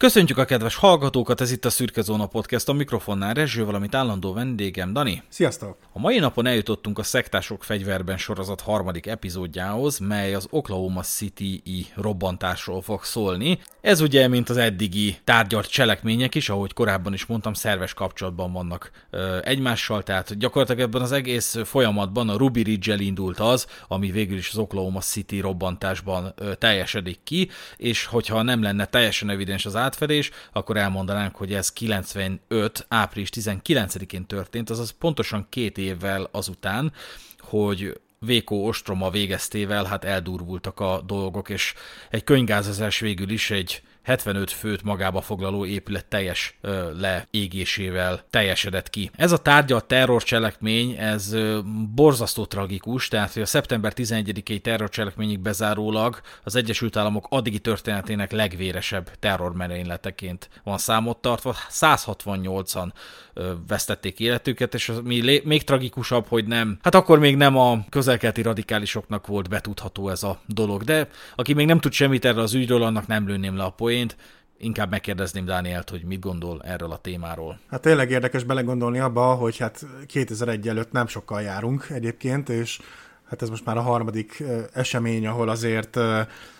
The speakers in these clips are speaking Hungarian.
Köszöntjük a kedves hallgatókat, ez itt a Szürke Zóna Podcast, a mikrofonnál Rezső, valamint állandó vendégem, Dani. Sziasztok! A mai napon eljutottunk a Szektások fegyverben sorozat harmadik epizódjához, mely az Oklahoma City-i robbantásról fog szólni. Ez ugye, mint az eddigi tárgyalt cselekmények is, ahogy korábban is mondtam, szerves kapcsolatban vannak ö, egymással, tehát gyakorlatilag ebben az egész folyamatban a Ruby ridge indult az, ami végül is az Oklahoma City robbantásban ö, teljesedik ki, és hogyha nem lenne teljesen evidens az átfedés, akkor elmondanánk, hogy ez 95. április 19-én történt, azaz pontosan két évvel azután, hogy Vékó ostroma végeztével hát eldurvultak a dolgok, és egy könyvgázazás végül is egy 75 főt magába foglaló épület teljes ö, leégésével teljesedett ki. Ez a tárgya, a terrorcselekmény, ez ö, borzasztó tragikus, tehát hogy a szeptember 11-i terrorcselekményig bezárólag az Egyesült Államok addigi történetének legvéresebb terrormerényleteként van számot tartva. 168-an ö, vesztették életüket, és az mi lé- még tragikusabb, hogy nem, hát akkor még nem a közelkelti radikálisoknak volt betudható ez a dolog, de aki még nem tud semmit erről az ügyről, annak nem lőném le a poént, poént, inkább megkérdezném Dánielt, hogy mit gondol erről a témáról. Hát tényleg érdekes belegondolni abba, hogy hát 2001 előtt nem sokkal járunk egyébként, és hát ez most már a harmadik esemény, ahol azért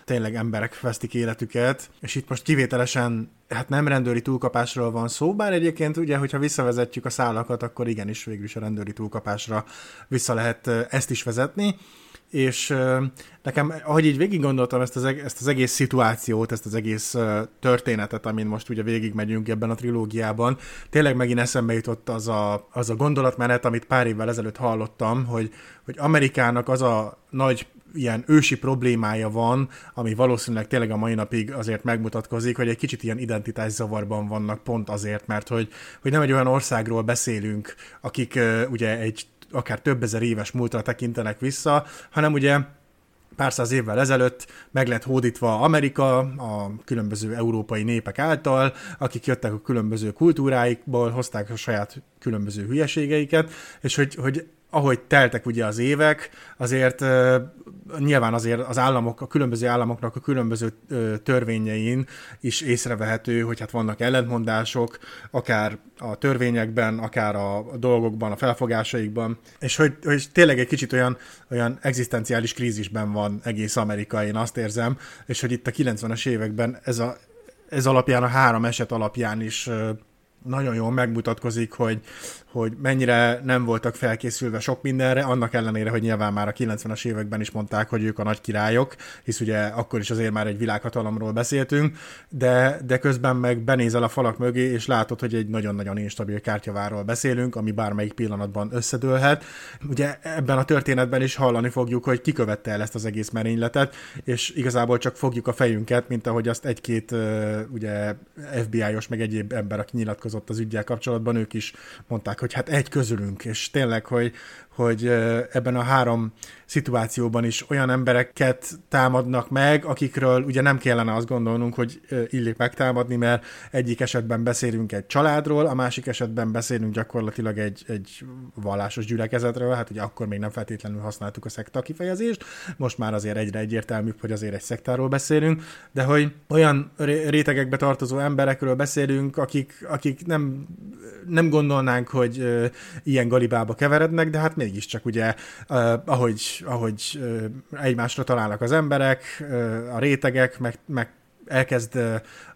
tényleg emberek vesztik életüket, és itt most kivételesen hát nem rendőri túlkapásról van szó, bár egyébként ugye, hogyha visszavezetjük a szálakat, akkor igenis végül is a rendőri túlkapásra vissza lehet ezt is vezetni és nekem, ahogy így végig gondoltam ezt az, ezt az egész szituációt, ezt az egész történetet, amin most ugye végigmegyünk ebben a trilógiában, tényleg megint eszembe jutott az a, az a gondolatmenet, amit pár évvel ezelőtt hallottam, hogy, hogy Amerikának az a nagy ilyen ősi problémája van, ami valószínűleg tényleg a mai napig azért megmutatkozik, hogy egy kicsit ilyen identitászavarban vannak pont azért, mert hogy, hogy nem egy olyan országról beszélünk, akik uh, ugye egy akár több ezer éves múltra tekintenek vissza, hanem ugye pár száz évvel ezelőtt meg lett hódítva Amerika a különböző európai népek által, akik jöttek a különböző kultúráikból, hozták a saját különböző hülyeségeiket, és hogy, hogy ahogy teltek ugye az évek, azért nyilván azért az államok, a különböző államoknak a különböző uh, törvényein is észrevehető, hogy hát vannak ellentmondások, akár a törvényekben, akár a dolgokban, a felfogásaikban, és hogy, hogy tényleg egy kicsit olyan, olyan egzisztenciális krízisben van egész Amerika, én azt érzem, és hogy itt a 90-es években ez, a, ez alapján, a három eset alapján is nagyon jól megmutatkozik, hogy, hogy mennyire nem voltak felkészülve sok mindenre, annak ellenére, hogy nyilván már a 90-es években is mondták, hogy ők a nagy királyok, hisz ugye akkor is azért már egy világhatalomról beszéltünk, de, de közben meg benézel a falak mögé, és látod, hogy egy nagyon-nagyon instabil kártyavárról beszélünk, ami bármelyik pillanatban összedőlhet. Ugye ebben a történetben is hallani fogjuk, hogy ki követte el ezt az egész merényletet, és igazából csak fogjuk a fejünket, mint ahogy azt egy-két ugye FBI-os, meg egyéb ember, aki nyilatkozott az ügyel kapcsolatban, ők is mondták, hogy hát egy közülünk, és tényleg, hogy, hogy ebben a három szituációban is olyan embereket támadnak meg, akikről ugye nem kellene azt gondolnunk, hogy illik megtámadni, mert egyik esetben beszélünk egy családról, a másik esetben beszélünk gyakorlatilag egy, egy vallásos gyülekezetről, hát ugye akkor még nem feltétlenül használtuk a szekta kifejezést, most már azért egyre egyértelműbb, hogy azért egy szektáról beszélünk, de hogy olyan rétegekbe tartozó emberekről beszélünk, akik, akik nem, nem gondolnánk, hogy ilyen galibába keverednek, de hát mégiscsak ugye, ahogy, ahogy egymásra találnak az emberek, a rétegek, meg, meg elkezd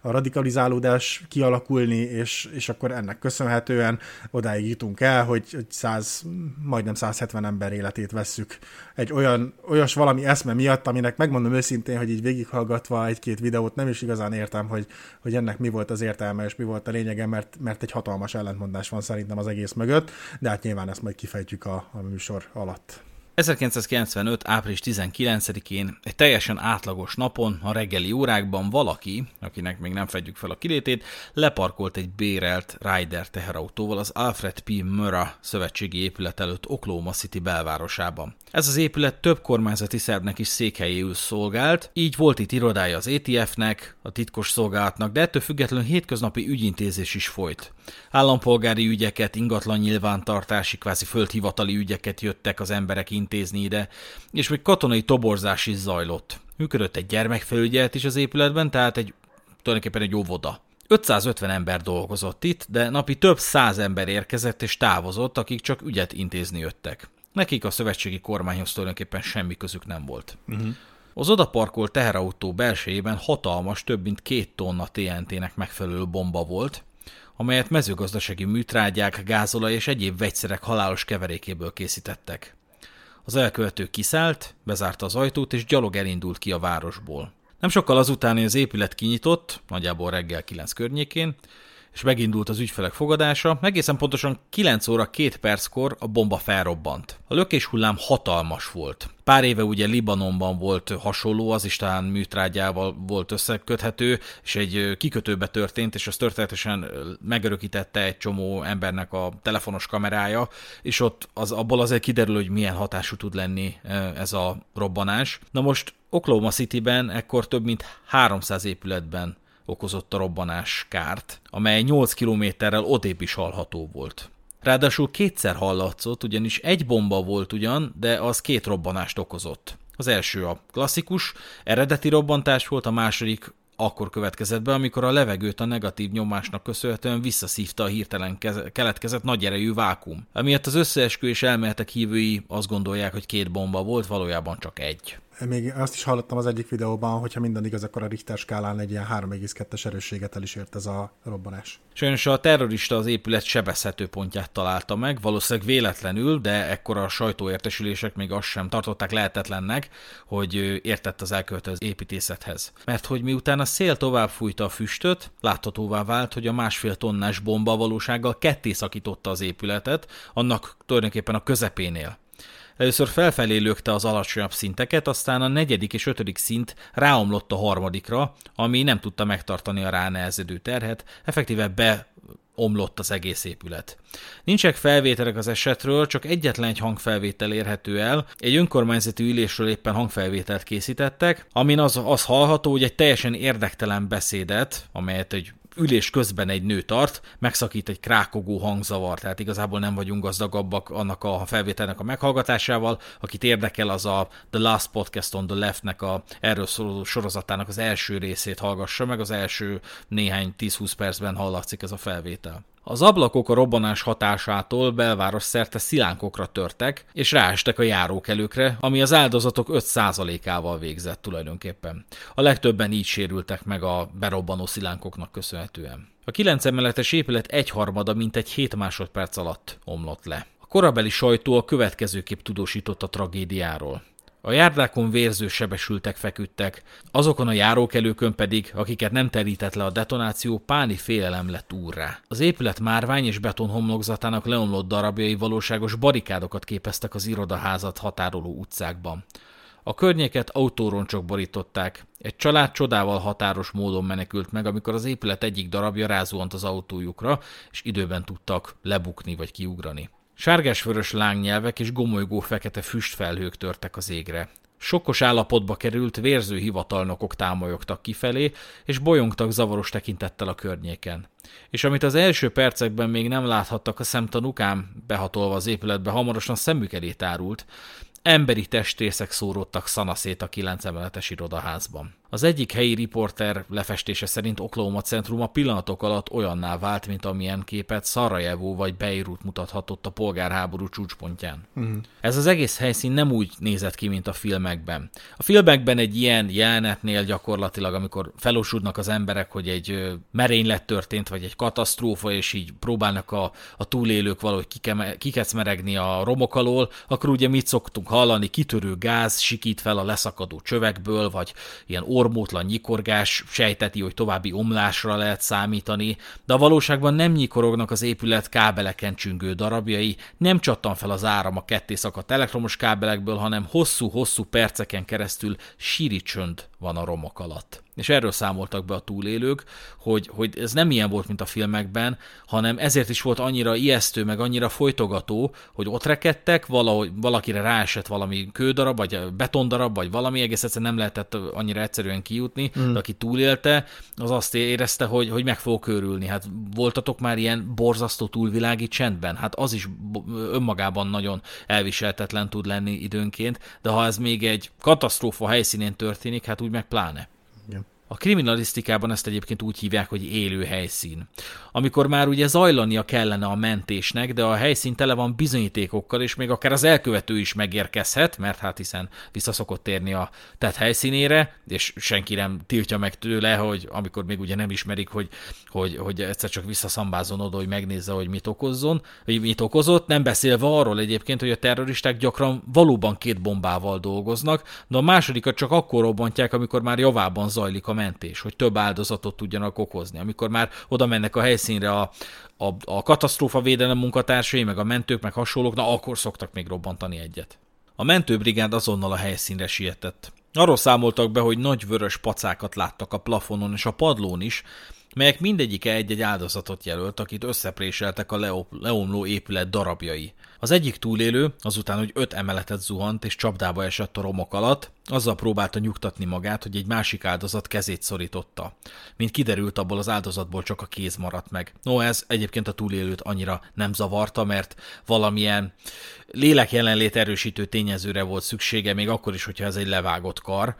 a radikalizálódás kialakulni, és, és akkor ennek köszönhetően odáig jutunk el, hogy 100, majdnem 170 ember életét vesszük egy olyan, olyas valami eszme miatt, aminek megmondom őszintén, hogy így végighallgatva egy-két videót nem is igazán értem, hogy, hogy ennek mi volt az értelme, és mi volt a lényege, mert, mert egy hatalmas ellentmondás van szerintem az egész mögött, de hát nyilván ezt majd kifejtjük a, a műsor alatt. 1995. április 19-én egy teljesen átlagos napon, a reggeli órákban valaki, akinek még nem fedjük fel a kilétét, leparkolt egy bérelt Ryder teherautóval az Alfred P. Murrah szövetségi épület előtt Oklahoma City belvárosában. Ez az épület több kormányzati szervnek is székhelyéül szolgált, így volt itt irodája az ATF-nek, a titkos szolgálatnak, de ettől függetlenül hétköznapi ügyintézés is folyt. Állampolgári ügyeket, ingatlan nyilvántartási, kvázi földhivatali ügyeket jöttek az emberek intézni ide, és még katonai toborzás is zajlott. Működött egy gyermekfelügyelet is az épületben, tehát egy tulajdonképpen egy óvoda 550 ember dolgozott itt, de napi több száz ember érkezett és távozott, akik csak ügyet intézni jöttek. Nekik a szövetségi kormányhoz tulajdonképpen semmi közük nem volt. Uh-huh. Az odaparkolt teherautó belsejében hatalmas, több mint két tonna TNT-nek megfelelő bomba volt, amelyet mezőgazdasági műtrágyák, gázolaj és egyéb vegyszerek halálos keverékéből készítettek. Az elkövető kiszállt, bezárta az ajtót és gyalog elindult ki a városból. Nem sokkal azután az épület kinyitott, nagyjából reggel 9 környékén, és megindult az ügyfelek fogadása, egészen pontosan 9 óra 2 perckor a bomba felrobbant. A lökés hullám hatalmas volt. Pár éve ugye Libanonban volt hasonló, az is talán műtrágyával volt összeköthető, és egy kikötőbe történt, és az történetesen megörökítette egy csomó embernek a telefonos kamerája, és ott az, abból azért kiderül, hogy milyen hatású tud lenni ez a robbanás. Na most Oklahoma Cityben ekkor több mint 300 épületben okozott a robbanás kárt, amely 8 kilométerrel odébb is hallható volt. Ráadásul kétszer hallatszott, ugyanis egy bomba volt ugyan, de az két robbanást okozott. Az első a klasszikus, eredeti robbantás volt, a második akkor következett be, amikor a levegőt a negatív nyomásnak köszönhetően visszaszívta a hirtelen keletkezett nagy erejű vákum. Emiatt az összeesküvés elméletek hívői azt gondolják, hogy két bomba volt, valójában csak egy még azt is hallottam az egyik videóban, hogyha minden igaz, akkor a Richter skálán egy ilyen 3,2-es erősséget el is ért ez a robbanás. Sajnos a terrorista az épület sebezhető pontját találta meg, valószínűleg véletlenül, de ekkor a sajtóértesülések még azt sem tartották lehetetlennek, hogy értett az elkövető az építészethez. Mert hogy miután a szél tovább fújta a füstöt, láthatóvá vált, hogy a másfél tonnás bomba valósággal ketté szakította az épületet, annak tulajdonképpen a közepénél. Először felfelé lökte az alacsonyabb szinteket, aztán a negyedik és ötödik szint ráomlott a harmadikra, ami nem tudta megtartani a ránehezedő terhet, effektíve be omlott az egész épület. Nincsenek felvételek az esetről, csak egyetlen egy hangfelvétel érhető el. Egy önkormányzati ülésről éppen hangfelvételt készítettek, amin az, az hallható, hogy egy teljesen érdektelen beszédet, amelyet egy ülés közben egy nő tart, megszakít egy krákogó hangzavar, tehát igazából nem vagyunk gazdagabbak annak a felvételnek a meghallgatásával. Akit érdekel, az a The Last Podcast on the Left-nek a erről szóló sorozatának az első részét hallgassa meg, az első néhány 10-20 percben hallatszik ez a felvétel. Az ablakok a robbanás hatásától belváros szerte szilánkokra törtek, és ráestek a járókelőkre, ami az áldozatok 5%-ával végzett tulajdonképpen. A legtöbben így sérültek meg a berobbanó szilánkoknak köszönhetően. A 9 emeletes épület egyharmada mintegy 7 másodperc alatt omlott le. A korabeli sajtó a következőképp tudósított a tragédiáról. A járdákon vérző sebesültek feküdtek, azokon a járókelőkön pedig, akiket nem terített le a detonáció, páni félelem lett úrrá. Az épület márvány és beton homlokzatának leomlott darabjai valóságos barikádokat képeztek az irodaházat határoló utcákban. A környéket autóroncsok borították. Egy család csodával határos módon menekült meg, amikor az épület egyik darabja rázuhant az autójukra, és időben tudtak lebukni vagy kiugrani. Sárgás-vörös lángnyelvek és gomolygó fekete füstfelhők törtek az égre. Sokkos állapotba került vérző hivatalnokok támolyogtak kifelé, és bolyongtak zavaros tekintettel a környéken. És amit az első percekben még nem láthattak a szemtanukám, behatolva az épületbe hamarosan szemük elé tárult, emberi testrészek szóródtak szanaszét a kilenc emeletes irodaházban. Az egyik helyi riporter lefestése szerint Oklahoma centrum a pillanatok alatt olyanná vált, mint amilyen képet Szarajevó vagy Beirut mutathatott a polgárháború csúcspontján. Uh-huh. Ez az egész helyszín nem úgy nézett ki, mint a filmekben. A filmekben egy ilyen jelenetnél gyakorlatilag, amikor felosudnak az emberek, hogy egy merénylet történt, vagy egy katasztrófa, és így próbálnak a, a túlélők valahogy kike, kikecmeregni a romok alól, akkor ugye mit szoktunk hallani, kitörő gáz sikít fel a leszakadó csövekből, vagy ilyen ormótlan nyikorgás sejteti, hogy további omlásra lehet számítani, de a valóságban nem nyikorognak az épület kábeleken csüngő darabjai, nem csattan fel az áram a ketté szakadt elektromos kábelekből, hanem hosszú-hosszú perceken keresztül síri csönd van a romok alatt és erről számoltak be a túlélők, hogy, hogy ez nem ilyen volt, mint a filmekben, hanem ezért is volt annyira ijesztő, meg annyira folytogató, hogy ott rekedtek, valahogy, valakire ráesett valami kődarab, vagy betondarab, vagy valami, egész egyszerűen nem lehetett annyira egyszerűen kijutni, mm. de aki túlélte, az azt érezte, hogy, hogy meg fog körülni. Hát voltatok már ilyen borzasztó túlvilági csendben? Hát az is önmagában nagyon elviseltetlen tud lenni időnként, de ha ez még egy katasztrófa helyszínén történik, hát úgy meg pláne. Igen. A kriminalisztikában ezt egyébként úgy hívják, hogy élő helyszín. Amikor már ugye zajlania kellene a mentésnek, de a helyszín tele van bizonyítékokkal, és még akár az elkövető is megérkezhet, mert hát hiszen visszaszokott térni a tett helyszínére, és senki nem tiltja meg tőle, hogy amikor még ugye nem ismerik, hogy, hogy, hogy egyszer csak visszaszambázon oda, hogy megnézze, hogy mit okozzon, vagy mit okozott, nem beszélve arról egyébként, hogy a terroristák gyakran valóban két bombával dolgoznak, de a másodikat csak akkor robbantják, amikor már javában zajlik a mentés, hogy több áldozatot tudjanak okozni. Amikor már oda mennek a helyszínre a, a, a katasztrófa védelem munkatársai, meg a mentők, meg hasonlók, na akkor szoktak még robbantani egyet. A mentőbrigád azonnal a helyszínre sietett. Arról számoltak be, hogy nagy vörös pacákat láttak a plafonon és a padlón is, melyek mindegyike egy-egy áldozatot jelölt, akit összepréseltek a leomló épület darabjai. Az egyik túlélő, azután, hogy öt emeletet zuhant és csapdába esett a romok alatt, azzal próbálta nyugtatni magát, hogy egy másik áldozat kezét szorította. Mint kiderült, abból az áldozatból csak a kéz maradt meg. No, ez egyébként a túlélőt annyira nem zavarta, mert valamilyen lélek jelenlét erősítő tényezőre volt szüksége, még akkor is, hogyha ez egy levágott kar,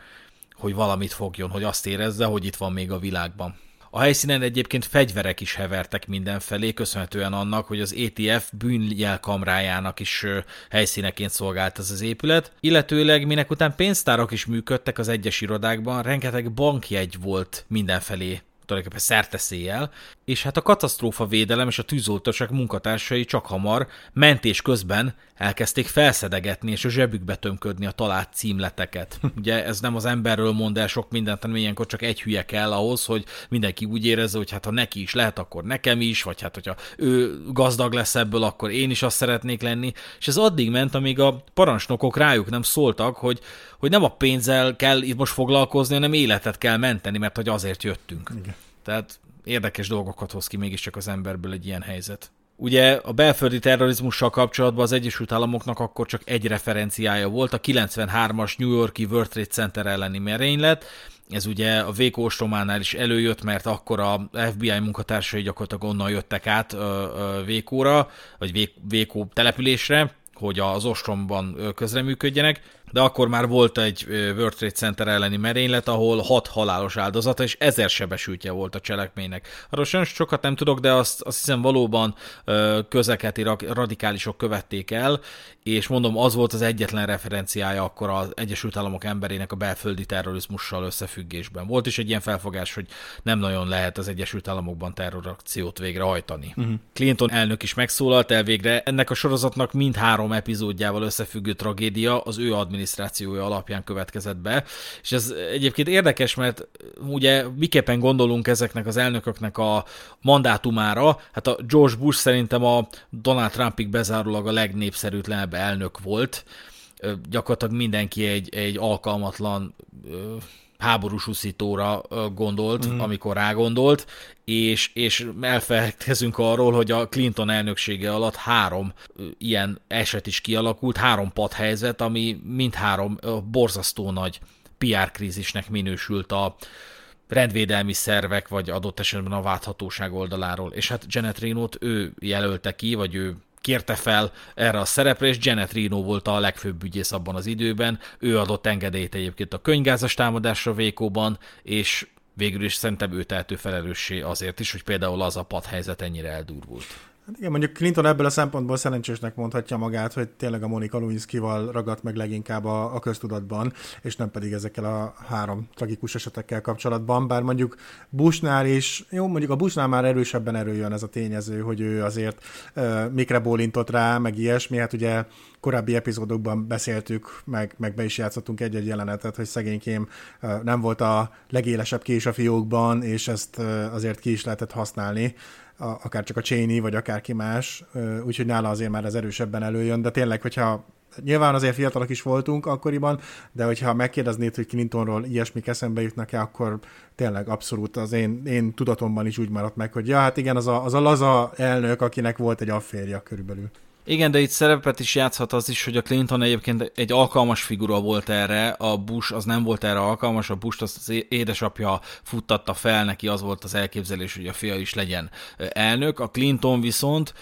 hogy valamit fogjon, hogy azt érezze, hogy itt van még a világban. A helyszínen egyébként fegyverek is hevertek mindenfelé, köszönhetően annak, hogy az ETF bűnjelkamrájának is helyszíneként szolgált ez az épület, illetőleg minek után pénztárak is működtek az egyes irodákban, rengeteg bankjegy volt mindenfelé tulajdonképpen szerteszéjel, és hát a katasztrófa védelem és a tűzoltóság munkatársai csak hamar mentés közben elkezdték felszedegetni és a zsebükbe tömködni a talált címleteket. Ugye ez nem az emberről mond el sok mindent, hanem ilyenkor csak egy hülye kell ahhoz, hogy mindenki úgy érezze, hogy hát ha neki is lehet, akkor nekem is, vagy hát hogyha ő gazdag lesz ebből, akkor én is azt szeretnék lenni. És ez addig ment, amíg a parancsnokok rájuk nem szóltak, hogy, hogy nem a pénzzel kell itt most foglalkozni, hanem életet kell menteni, mert hogy azért jöttünk. Igen. Tehát érdekes dolgokat hoz ki mégiscsak az emberből egy ilyen helyzet. Ugye a belföldi terrorizmussal kapcsolatban az Egyesült Államoknak akkor csak egy referenciája volt, a 93-as New Yorki World Trade Center elleni merénylet, ez ugye a Véko ostrománál is előjött, mert akkor a FBI munkatársai gyakorlatilag onnan jöttek át Vékóra, vagy Vékó településre, hogy az ostromban közreműködjenek, de akkor már volt egy World Trade Center elleni merénylet, ahol hat halálos áldozata és ezer sebesültje volt a cselekménynek. Arról sajnos sokat nem tudok, de azt, azt hiszem valóban közelkeleti radikálisok követték el, és mondom, az volt az egyetlen referenciája akkor az Egyesült Államok emberének a belföldi terrorizmussal összefüggésben. Volt is egy ilyen felfogás, hogy nem nagyon lehet az Egyesült Államokban terrorakciót végrehajtani. Uh-huh. Clinton elnök is megszólalt el végre, ennek a sorozatnak mind három epizódjával összefüggő tragédia az ő adminisztrációja adminisztrációja alapján következett be. És ez egyébként érdekes, mert ugye miképpen gondolunk ezeknek az elnököknek a mandátumára, hát a George Bush szerintem a Donald Trumpig bezárólag a legnépszerűtlenebb elnök volt, gyakorlatilag mindenki egy, egy alkalmatlan háborús uszítóra gondolt, mm. amikor rágondolt, és, és elfelejtkezünk arról, hogy a Clinton elnöksége alatt három ilyen eset is kialakult, három padhelyzet, ami mindhárom borzasztó nagy PR krízisnek minősült a rendvédelmi szervek, vagy adott esetben a válthatóság oldaláról. És hát Janet Reno-t ő jelölte ki, vagy ő kérte fel erre a szerepre, és Janet Reno volt a legfőbb ügyész abban az időben. Ő adott engedélyt egyébként a könyvgázas támadásra Vékóban, és végül is szerintem ő tehető felelőssé azért is, hogy például az a padhelyzet ennyire eldurvult. Hát igen, mondjuk Clinton ebből a szempontból szerencsésnek mondhatja magát, hogy tényleg a Monika Lewinsky-val ragadt meg leginkább a, a köztudatban, és nem pedig ezekkel a három tragikus esetekkel kapcsolatban, bár mondjuk Bushnál is, jó, mondjuk a Bushnál már erősebben erőjön ez a tényező, hogy ő azért uh, mikre bólintott rá, meg ilyesmi, hát ugye korábbi epizódokban beszéltük, meg, meg be is játszottunk egy-egy jelenetet, hogy szegénykém uh, nem volt a legélesebb kés a fiókban, és ezt uh, azért ki is lehetett használni a, akár csak a Cheney, vagy akárki más, úgyhogy nála azért már ez erősebben előjön, de tényleg, hogyha nyilván azért fiatalok is voltunk akkoriban, de hogyha megkérdeznéd, hogy Clintonról ilyesmik eszembe jutnak-e, akkor tényleg abszolút az én, én tudatomban is úgy maradt meg, hogy ja, hát igen, az a, az a laza elnök, akinek volt egy afférja körülbelül. Igen, de itt szerepet is játszhat az is, hogy a Clinton egyébként egy alkalmas figura volt erre, a Bush az nem volt erre alkalmas, a Bush az édesapja futtatta fel, neki az volt az elképzelés, hogy a fia is legyen elnök, a Clinton viszont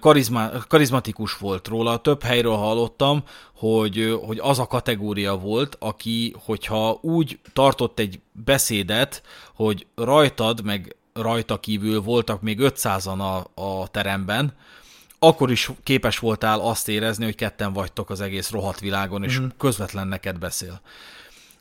karizma, karizmatikus volt róla. Több helyről hallottam, hogy, hogy az a kategória volt, aki, hogyha úgy tartott egy beszédet, hogy rajtad, meg rajta kívül voltak még 500-an a, a teremben, akkor is képes voltál azt érezni, hogy ketten vagytok az egész rohadt világon, és mm. közvetlen neked beszél.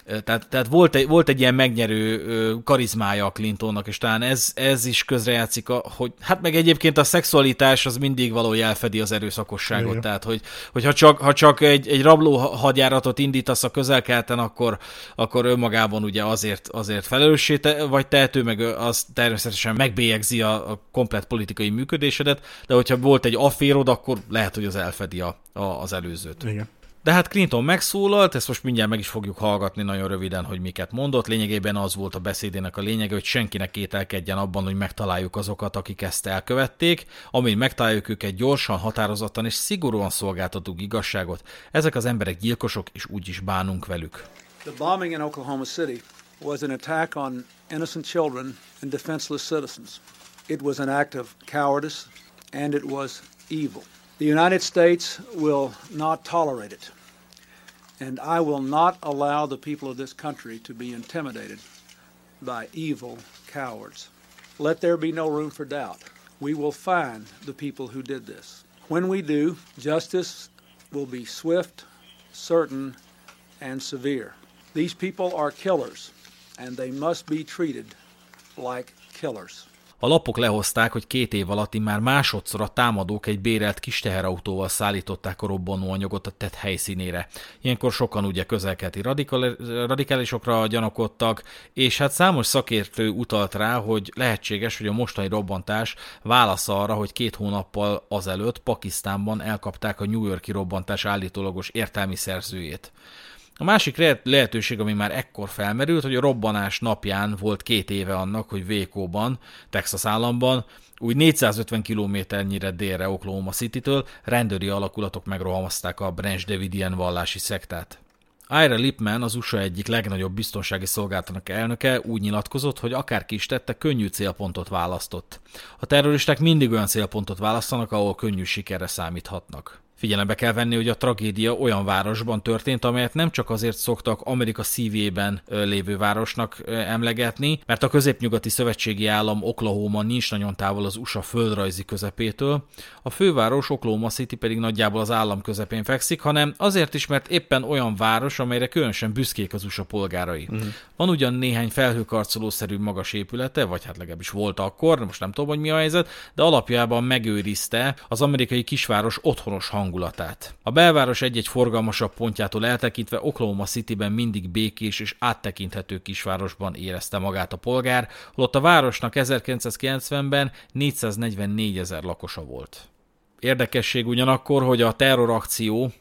Tehát, tehát volt, egy, volt egy ilyen megnyerő karizmája a Clintonnak, és talán ez, ez is közrejátszik, a, hogy hát meg egyébként a szexualitás az mindig való elfedi az erőszakosságot, Igen. tehát hogy, hogy ha csak, ha csak egy, egy rabló hadjáratot indítasz a közelkelten, akkor, akkor önmagában ugye azért, azért felelőssé te, vagy tehető, meg az természetesen megbélyegzi a, a komplet politikai működésedet, de hogyha volt egy afférod, akkor lehet, hogy az elfedi a, a, az előzőt. Igen. De hát Clinton megszólalt, ezt most mindjárt meg is fogjuk hallgatni nagyon röviden, hogy miket mondott. Lényegében az volt a beszédének a lényege, hogy senkinek kételkedjen abban, hogy megtaláljuk azokat, akik ezt elkövették. Amint megtaláljuk őket gyorsan, határozottan és szigorúan szolgáltatunk igazságot. Ezek az emberek gyilkosok, és úgy is bánunk velük. The bombing in Oklahoma City was an attack on innocent children and defenseless citizens. It was an act of cowardice and it was evil. The United States will not tolerate it. And I will not allow the people of this country to be intimidated by evil cowards. Let there be no room for doubt. We will find the people who did this. When we do, justice will be swift, certain, and severe. These people are killers, and they must be treated like killers. A lapok lehozták, hogy két év alatt már másodszor a támadók egy bérelt kis teherautóval szállították a robbanóanyagot a tett helyszínére. Ilyenkor sokan ugye közelkelti radikálisokra gyanakodtak, és hát számos szakértő utalt rá, hogy lehetséges, hogy a mostani robbantás válasza arra, hogy két hónappal azelőtt Pakisztánban elkapták a New Yorki robbantás állítólagos értelmi szerzőjét. A másik lehetőség, ami már ekkor felmerült, hogy a robbanás napján volt két éve annak, hogy Vékóban, Texas államban, úgy 450 kilométernyire délre Oklahoma City-től rendőri alakulatok megrohamazták a Branch Davidian vallási szektát. Ira Lipman, az USA egyik legnagyobb biztonsági szolgáltatónak elnöke úgy nyilatkozott, hogy akárki is tette, könnyű célpontot választott. A terroristák mindig olyan célpontot választanak, ahol könnyű sikerre számíthatnak. Figyelembe kell venni, hogy a tragédia olyan városban történt, amelyet nem csak azért szoktak Amerika szívében lévő városnak emlegetni, mert a középnyugati szövetségi állam Oklahoma nincs nagyon távol az USA földrajzi közepétől, a főváros Oklahoma City pedig nagyjából az állam közepén fekszik, hanem azért is, mert éppen olyan város, amelyre különösen büszkék az USA polgárai. Uh-huh. Van ugyan néhány felhőkarcolószerű magas épülete, vagy hát legalábbis volt akkor, most nem tudom, hogy mi a helyzet, de alapjában megőrizte az amerikai kisváros otthonos hang hangulatát. A belváros egy-egy forgalmasabb pontjától eltekintve Oklahoma Cityben mindig békés és áttekinthető kisvárosban érezte magát a polgár, holott a városnak 1990-ben 444 ezer lakosa volt. Érdekesség ugyanakkor, hogy a terrorakció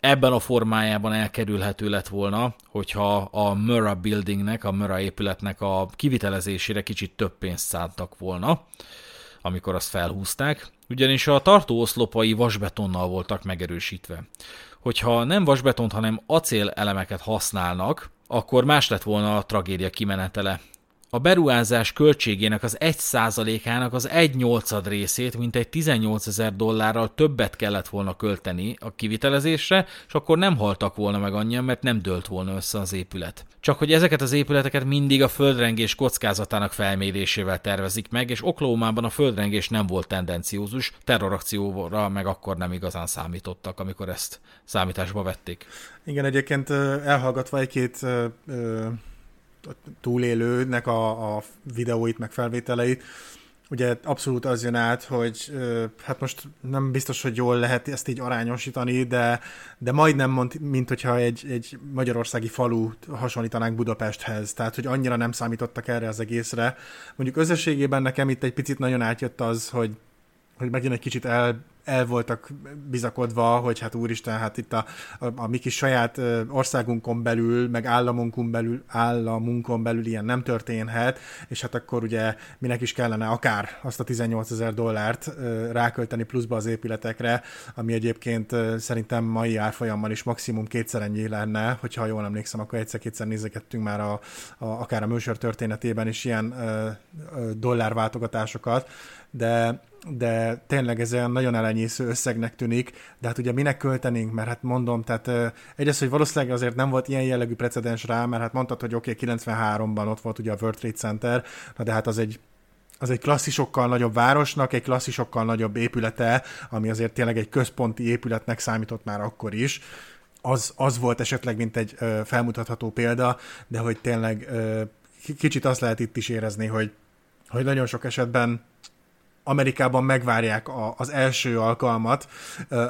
ebben a formájában elkerülhető lett volna, hogyha a Murrah Buildingnek, a Murrah épületnek a kivitelezésére kicsit több pénzt szántak volna, amikor azt felhúzták ugyanis a tartóoszlopai vasbetonnal voltak megerősítve. Hogyha nem vasbetont, hanem acél elemeket használnak, akkor más lett volna a tragédia kimenetele. A beruházás költségének az 1%-ának az 1 8 részét, mint egy 18 ezer dollárral többet kellett volna költeni a kivitelezésre, és akkor nem haltak volna meg annyian, mert nem dőlt volna össze az épület. Csak hogy ezeket az épületeket mindig a földrengés kockázatának felmérésével tervezik meg, és Oklahomában a földrengés nem volt tendenciózus, terrorakcióra meg akkor nem igazán számítottak, amikor ezt számításba vették. Igen, egyébként elhallgatva egy-két túlélőnek a, a videóit, meg felvételeit, ugye abszolút az jön át, hogy hát most nem biztos, hogy jól lehet ezt így arányosítani, de, de majdnem mond, mint hogyha egy, egy magyarországi falu hasonlítanánk Budapesthez, tehát hogy annyira nem számítottak erre az egészre. Mondjuk összességében nekem itt egy picit nagyon átjött az, hogy hogy megint egy kicsit el el voltak bizakodva, hogy hát úristen, hát itt a, a, a mi kis saját országunkon belül, meg államunkon belül, államunkon belül ilyen nem történhet, és hát akkor ugye minek is kellene akár azt a 18 ezer dollárt rákölteni pluszba az épületekre, ami egyébként szerintem mai árfolyammal is maximum kétszer ennyi lenne, hogyha jól emlékszem, akkor egyszer-kétszer nézegettünk már a, a, akár a műsor történetében is ilyen ö, dollárváltogatásokat, de de tényleg ez olyan nagyon elenyésző összegnek tűnik, de hát ugye minek költenénk, mert hát mondom, tehát egyrészt, hogy valószínűleg azért nem volt ilyen jellegű precedens rá, mert hát mondtad, hogy oké, okay, 93-ban ott volt ugye a World Trade Center, na de hát az egy az egy klasszisokkal nagyobb városnak, egy klasszisokkal nagyobb épülete, ami azért tényleg egy központi épületnek számított már akkor is. Az, az volt esetleg, mint egy ö, felmutatható példa, de hogy tényleg ö, kicsit azt lehet itt is érezni, hogy, hogy nagyon sok esetben Amerikában megvárják a, az első alkalmat,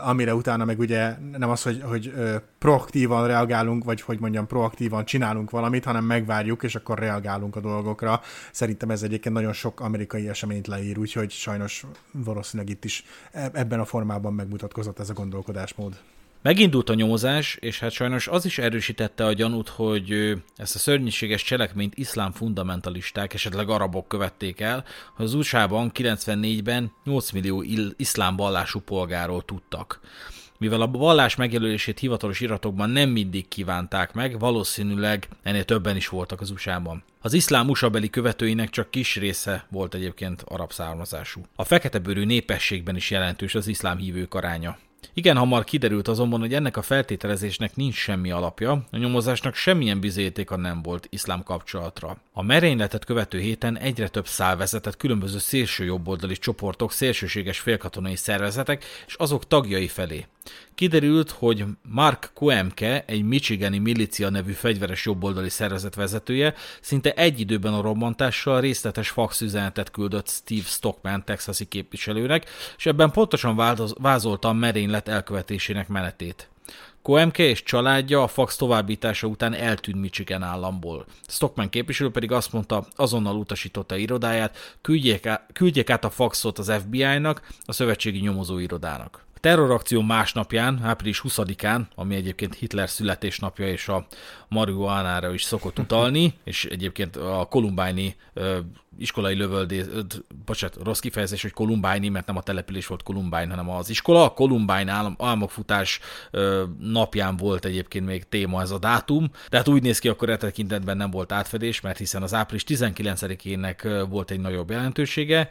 amire utána meg ugye nem az, hogy, hogy proaktívan reagálunk, vagy hogy mondjam, proaktívan csinálunk valamit, hanem megvárjuk, és akkor reagálunk a dolgokra. Szerintem ez egyébként nagyon sok amerikai eseményt leír, úgyhogy sajnos valószínűleg itt is e, ebben a formában megmutatkozott ez a gondolkodásmód. Megindult a nyomozás, és hát sajnos az is erősítette a gyanút, hogy ezt a szörnyűséges cselekményt iszlám fundamentalisták, esetleg arabok követték el, hogy az USA-ban 94-ben 8 millió iszlám vallású polgáról tudtak. Mivel a vallás megjelölését hivatalos iratokban nem mindig kívánták meg, valószínűleg ennél többen is voltak az USA-ban. Az iszlám USA követőinek csak kis része volt egyébként arab származású. A feketebőrű népességben is jelentős az iszlám hívők aránya. Igen hamar kiderült azonban, hogy ennek a feltételezésnek nincs semmi alapja, a nyomozásnak semmilyen bizonyítéka nem volt iszlám kapcsolatra. A merényletet követő héten egyre több szál vezetett különböző szélső jobboldali csoportok, szélsőséges félkatonai szervezetek és azok tagjai felé. Kiderült, hogy Mark Koemke, egy Michigani milícia nevű fegyveres jobboldali szervezet vezetője, szinte egy időben a robbantással részletes faxüzenetet küldött Steve Stockman texasi képviselőnek, és ebben pontosan vázolta a merénylet elkövetésének menetét. Koemke és családja a fax továbbítása után eltűnt Michigan államból. Stockman képviselő pedig azt mondta, azonnal utasította irodáját, küldjék át, küldjék át a faxot az FBI-nak, a szövetségi nyomozóirodának terrorakció másnapján, április 20-án, ami egyébként Hitler születésnapja és a marihuánára is szokott utalni, és egyébként a kolumbáni iskolai lövöldés, bocsánat, rossz kifejezés, hogy kolumbáni, mert nem a település volt Kolumbány, hanem az iskola. A Kolumbány állam, álmokfutás napján volt egyébként még téma ez a dátum, de hát úgy néz ki, akkor e tekintetben nem volt átfedés, mert hiszen az április 19-ének volt egy nagyobb jelentősége,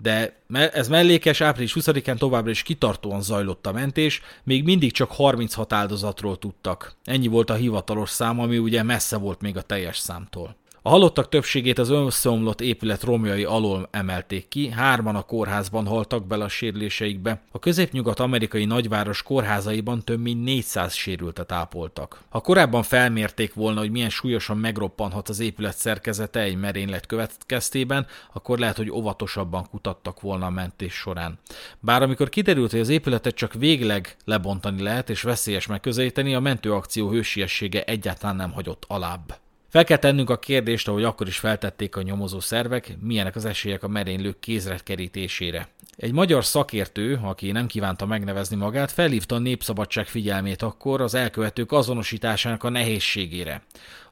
de ez mellékes, április 20-án továbbra is kitartóan zajlott a mentés, még mindig csak 36 áldozatról tudtak. Ennyi volt a hivatalos szám, ami ugye messze volt még a teljes számtól. A halottak többségét az összeomlott épület romjai alól emelték ki, hárman a kórházban haltak bele a sérüléseikbe. A középnyugat-amerikai nagyváros kórházaiban több mint 400 sérültet ápoltak. Ha korábban felmérték volna, hogy milyen súlyosan megroppanhat az épület szerkezete egy merénylet következtében, akkor lehet, hogy óvatosabban kutattak volna a mentés során. Bár amikor kiderült, hogy az épületet csak végleg lebontani lehet és veszélyes megközelíteni, a mentőakció hősiessége egyáltalán nem hagyott alább. Fel kell tennünk a kérdést, ahogy akkor is feltették a nyomozó szervek, milyenek az esélyek a merénylők kézre kerítésére. Egy magyar szakértő, aki nem kívánta megnevezni magát, felhívta a Népszabadság figyelmét akkor az elkövetők azonosításának a nehézségére.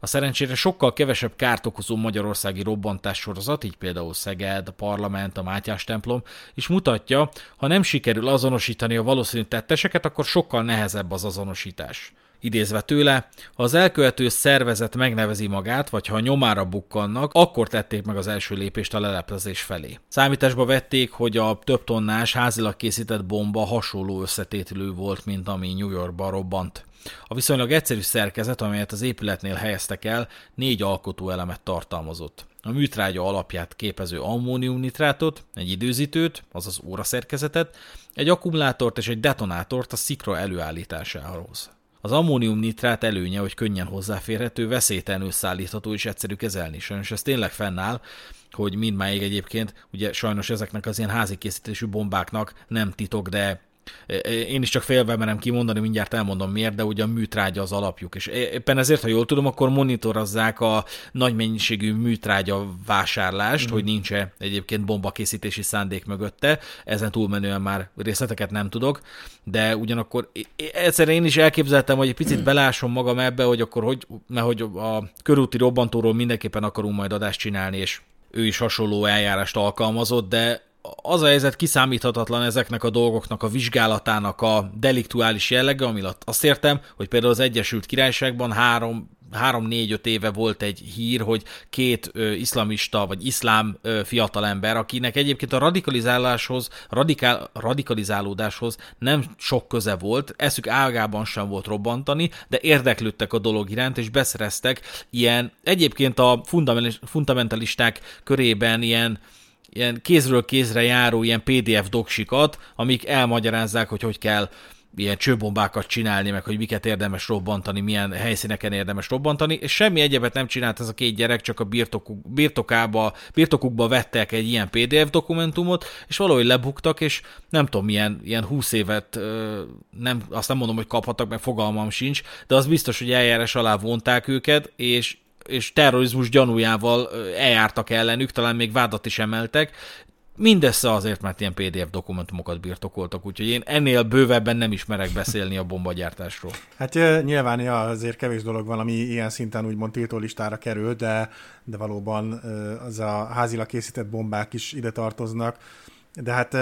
A szerencsére sokkal kevesebb kárt okozó magyarországi robbantás sorozat, így például Szeged, a Parlament, a Mátyás templom, is mutatja, ha nem sikerül azonosítani a valószínű tetteseket, akkor sokkal nehezebb az azonosítás. Idézve tőle, ha az elkövető szervezet megnevezi magát, vagy ha nyomára bukkannak, akkor tették meg az első lépést a leleplezés felé. Számításba vették, hogy a több tonnás házilag készített bomba hasonló összetételű volt, mint ami New Yorkban robbant. A viszonylag egyszerű szerkezet, amelyet az épületnél helyeztek el, négy alkotó elemet tartalmazott. A műtrágya alapját képező ammóniumnitrátot, egy időzítőt, azaz óraszerkezetet, egy akkumulátort és egy detonátort a szikra előállításához. Az ammónium nitrát előnye, hogy könnyen hozzáférhető, veszélytelenül szállítható és egyszerű kezelni. Sajnos ez tényleg fennáll, hogy mindmáig egyébként, ugye sajnos ezeknek az ilyen házi készítésű bombáknak nem titok, de én is csak félve merem kimondani, mindjárt elmondom miért, de ugye a műtrágya az alapjuk, és éppen ezért, ha jól tudom, akkor monitorozzák a nagy mennyiségű műtrágya vásárlást, mm. hogy nincs -e egyébként bombakészítési szándék mögötte, ezen túlmenően már részleteket nem tudok, de ugyanakkor egyszer én is elképzeltem, hogy egy picit belásom magam ebbe, hogy akkor hogy, mert hogy a körúti robbantóról mindenképpen akarunk majd adást csinálni, és ő is hasonló eljárást alkalmazott, de az a helyzet kiszámíthatatlan ezeknek a dolgoknak a vizsgálatának a deliktuális jellege, ami azt értem, hogy például az Egyesült Királyságban három három-négy-öt éve volt egy hír, hogy két ö, iszlamista vagy iszlám ö, fiatalember, akinek egyébként a radikalizáláshoz, radikál, radikalizálódáshoz nem sok köze volt, eszük ágában sem volt robbantani, de érdeklődtek a dolog iránt, és beszereztek ilyen, egyébként a fundamentalisták körében ilyen ilyen kézről kézre járó ilyen PDF doksikat, amik elmagyarázzák, hogy hogy kell ilyen csőbombákat csinálni, meg hogy miket érdemes robbantani, milyen helyszíneken érdemes robbantani, és semmi egyebet nem csinált ez a két gyerek, csak a birtokuk, birtokába, birtokukba vettek egy ilyen PDF dokumentumot, és valahogy lebuktak, és nem tudom, milyen, ilyen 20 évet, nem, azt nem mondom, hogy kaphattak, meg fogalmam sincs, de az biztos, hogy eljárás alá vonták őket, és és terrorizmus gyanújával eljártak ellenük, talán még vádat is emeltek, Mindössze azért, mert ilyen PDF dokumentumokat birtokoltak, úgyhogy én ennél bővebben nem ismerek beszélni a bombagyártásról. Hát nyilván ja, azért kevés dolog van, ami ilyen szinten úgymond tiltólistára kerül, de, de valóban az a házilag készített bombák is ide tartoznak de hát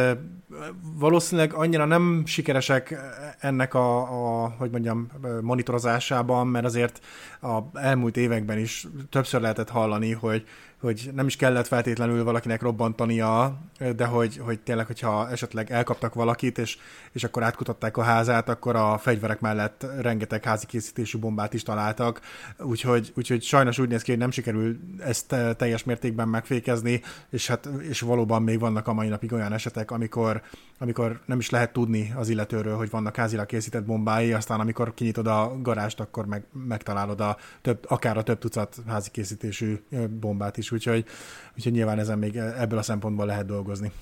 valószínűleg annyira nem sikeresek ennek a, a hogy mondjam, monitorozásában, mert azért a elmúlt években is többször lehetett hallani, hogy hogy nem is kellett feltétlenül valakinek robbantania, de hogy, hogy tényleg, hogyha esetleg elkaptak valakit, és, és akkor átkutatták a házát, akkor a fegyverek mellett rengeteg házi készítésű bombát is találtak, úgyhogy, úgyhogy sajnos úgy néz ki, hogy nem sikerül ezt teljes mértékben megfékezni, és hát és valóban még vannak a mai napig olyan esetek, amikor, amikor nem is lehet tudni az illetőről, hogy vannak házilag készített bombái, aztán amikor kinyitod a garást, akkor meg, megtalálod a több, akár a több tucat házi készítésű bombát is, úgyhogy, úgyhogy nyilván ezen még ebből a szempontból lehet dolgozni.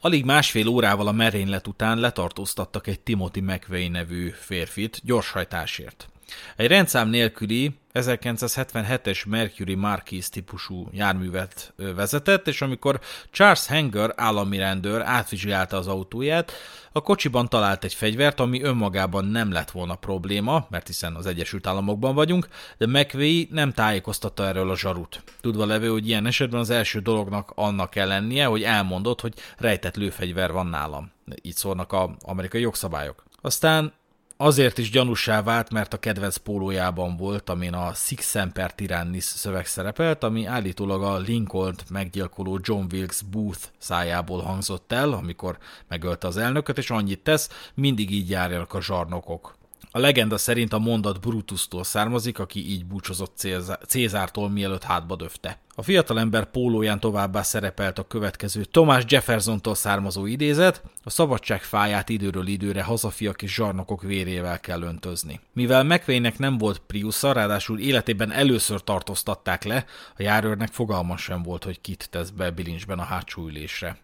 Alig másfél órával a merénylet után letartóztattak egy Timothy McVeigh nevű férfit gyorshajtásért. Egy rendszám nélküli 1977-es Mercury Marquis típusú járművet vezetett, és amikor Charles Hanger állami rendőr átvizsgálta az autóját, a kocsiban talált egy fegyvert, ami önmagában nem lett volna probléma, mert hiszen az Egyesült Államokban vagyunk, de McVeigh nem tájékoztatta erről a zsarut. Tudva levő, hogy ilyen esetben az első dolognak annak kell lennie, hogy elmondott, hogy rejtett lőfegyver van nálam. Így szólnak az amerikai jogszabályok. Aztán Azért is gyanúsá vált, mert a kedvenc pólójában volt, amin a Six Semper Tyrannis szöveg szerepelt, ami állítólag a lincoln meggyilkoló John Wilkes Booth szájából hangzott el, amikor megölte az elnököt, és annyit tesz, mindig így járjanak a zsarnokok. A legenda szerint a mondat Brutustól származik, aki így búcsúzott Cézártól, mielőtt hátba döfte. A fiatalember pólóján továbbá szerepelt a következő Thomas Jeffersontól származó idézet, a szabadság fáját időről időre hazafiak és zsarnokok vérével kell öntözni. Mivel McVeigh-nek nem volt Priusza, ráadásul életében először tartóztatták le, a járőrnek fogalma sem volt, hogy kit tesz be bilincsben a hátsó ülésre.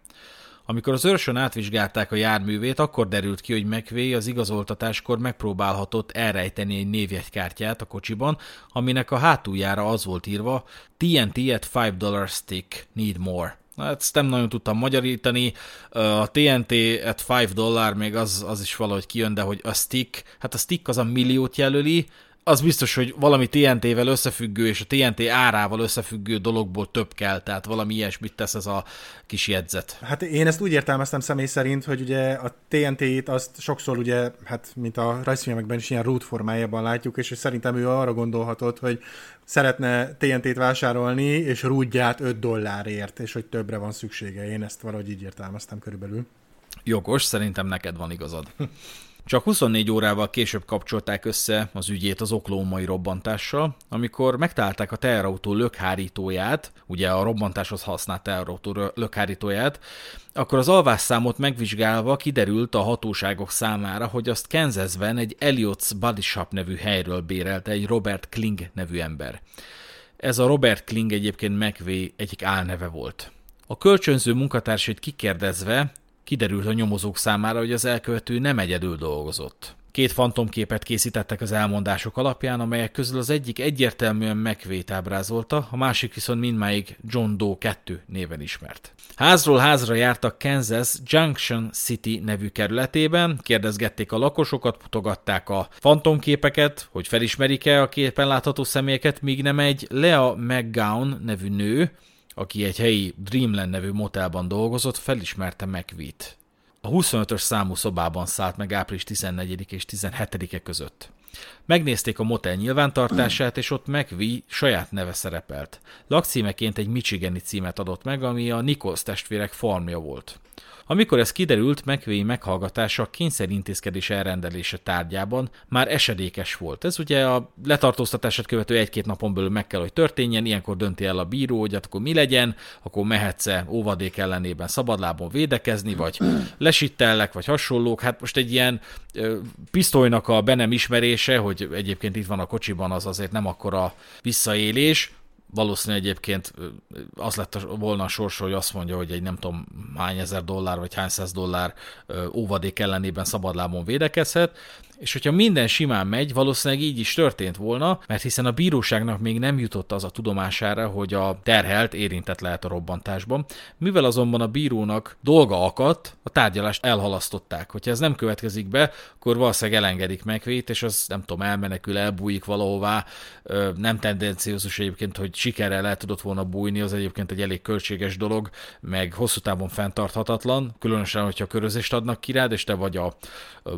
Amikor az őrsön átvizsgálták a járművét, akkor derült ki, hogy McVeigh az igazoltatáskor megpróbálhatott elrejteni egy névjegykártyát a kocsiban, aminek a hátuljára az volt írva TNT at 5 dollar stick, need more. Hát ezt nem nagyon tudtam magyarítani. A TNT at 5 dollár még az, az is valahogy kijön, de hogy a stick, hát a stick az a milliót jelöli, az biztos, hogy valami TNT-vel összefüggő és a TNT árával összefüggő dologból több kell, tehát valami ilyesmit tesz ez a kis jegyzet. Hát én ezt úgy értelmeztem személy szerint, hogy ugye a TNT-t azt sokszor ugye, hát mint a rajzfilmekben is ilyen root formájában látjuk, és szerintem ő arra gondolhatott, hogy szeretne TNT-t vásárolni, és rúdját 5 dollárért, és hogy többre van szüksége. Én ezt valahogy így értelmeztem körülbelül. Jogos, szerintem neked van igazad. Csak 24 órával később kapcsolták össze az ügyét az oklómai robbantással, amikor megtalálták a teherautó lökhárítóját, ugye a robbantáshoz használt teherautó lökhárítóját, akkor az alvásszámot megvizsgálva kiderült a hatóságok számára, hogy azt Kansasben egy Elliott's Body Shop nevű helyről bérelte egy Robert Kling nevű ember. Ez a Robert Kling egyébként McVeigh egyik álneve volt. A kölcsönző munkatársait kikérdezve Kiderült a nyomozók számára, hogy az elkövető nem egyedül dolgozott. Két fantomképet készítettek az elmondások alapján, amelyek közül az egyik egyértelműen megvét ábrázolta, a másik viszont mindmáig John Doe 2 néven ismert. Házról házra jártak Kansas Junction City nevű kerületében, kérdezgették a lakosokat, mutogatták a fantomképeket, hogy felismerik-e a képen látható személyeket, míg nem egy Lea McGowan nevű nő, aki egy helyi Dreamland nevű motelban dolgozott, felismerte McVeet. A 25-ös számú szobában szállt meg április 14 és 17-e között. Megnézték a motel nyilvántartását, és ott McVie saját neve szerepelt. Lakcímeként egy Michigani címet adott meg, ami a Nichols testvérek farmja volt. Amikor ez kiderült, McVeigh meghallgatása kényszerintézkedés elrendelése tárgyában már esedékes volt. Ez ugye a letartóztatását követő egy-két napon belül meg kell, hogy történjen, ilyenkor dönti el a bíró, hogy hát akkor mi legyen, akkor mehetsz-e óvadék ellenében szabadlábon védekezni, vagy lesitellek, vagy hasonlók. Hát most egy ilyen pisztolynak a be nem ismerése, hogy egyébként itt van a kocsiban, az azért nem akkora visszaélés, valószínűleg egyébként az lett volna a sorsa, hogy azt mondja, hogy egy nem tudom hány ezer dollár vagy hány száz dollár óvadék ellenében szabadlábon védekezhet, és hogyha minden simán megy, valószínűleg így is történt volna, mert hiszen a bíróságnak még nem jutott az a tudomására, hogy a terhelt érintett lehet a robbantásban. Mivel azonban a bírónak dolga akadt, a tárgyalást elhalasztották. Hogyha ez nem következik be, akkor valószínűleg elengedik megvét, és az nem tudom, elmenekül, elbújik valahová. Nem tendenciózus egyébként, hogy sikerrel el tudott volna bújni, az egyébként egy elég költséges dolog, meg hosszú távon fenntarthatatlan, különösen, hogyha körözést adnak ki rád, és te vagy a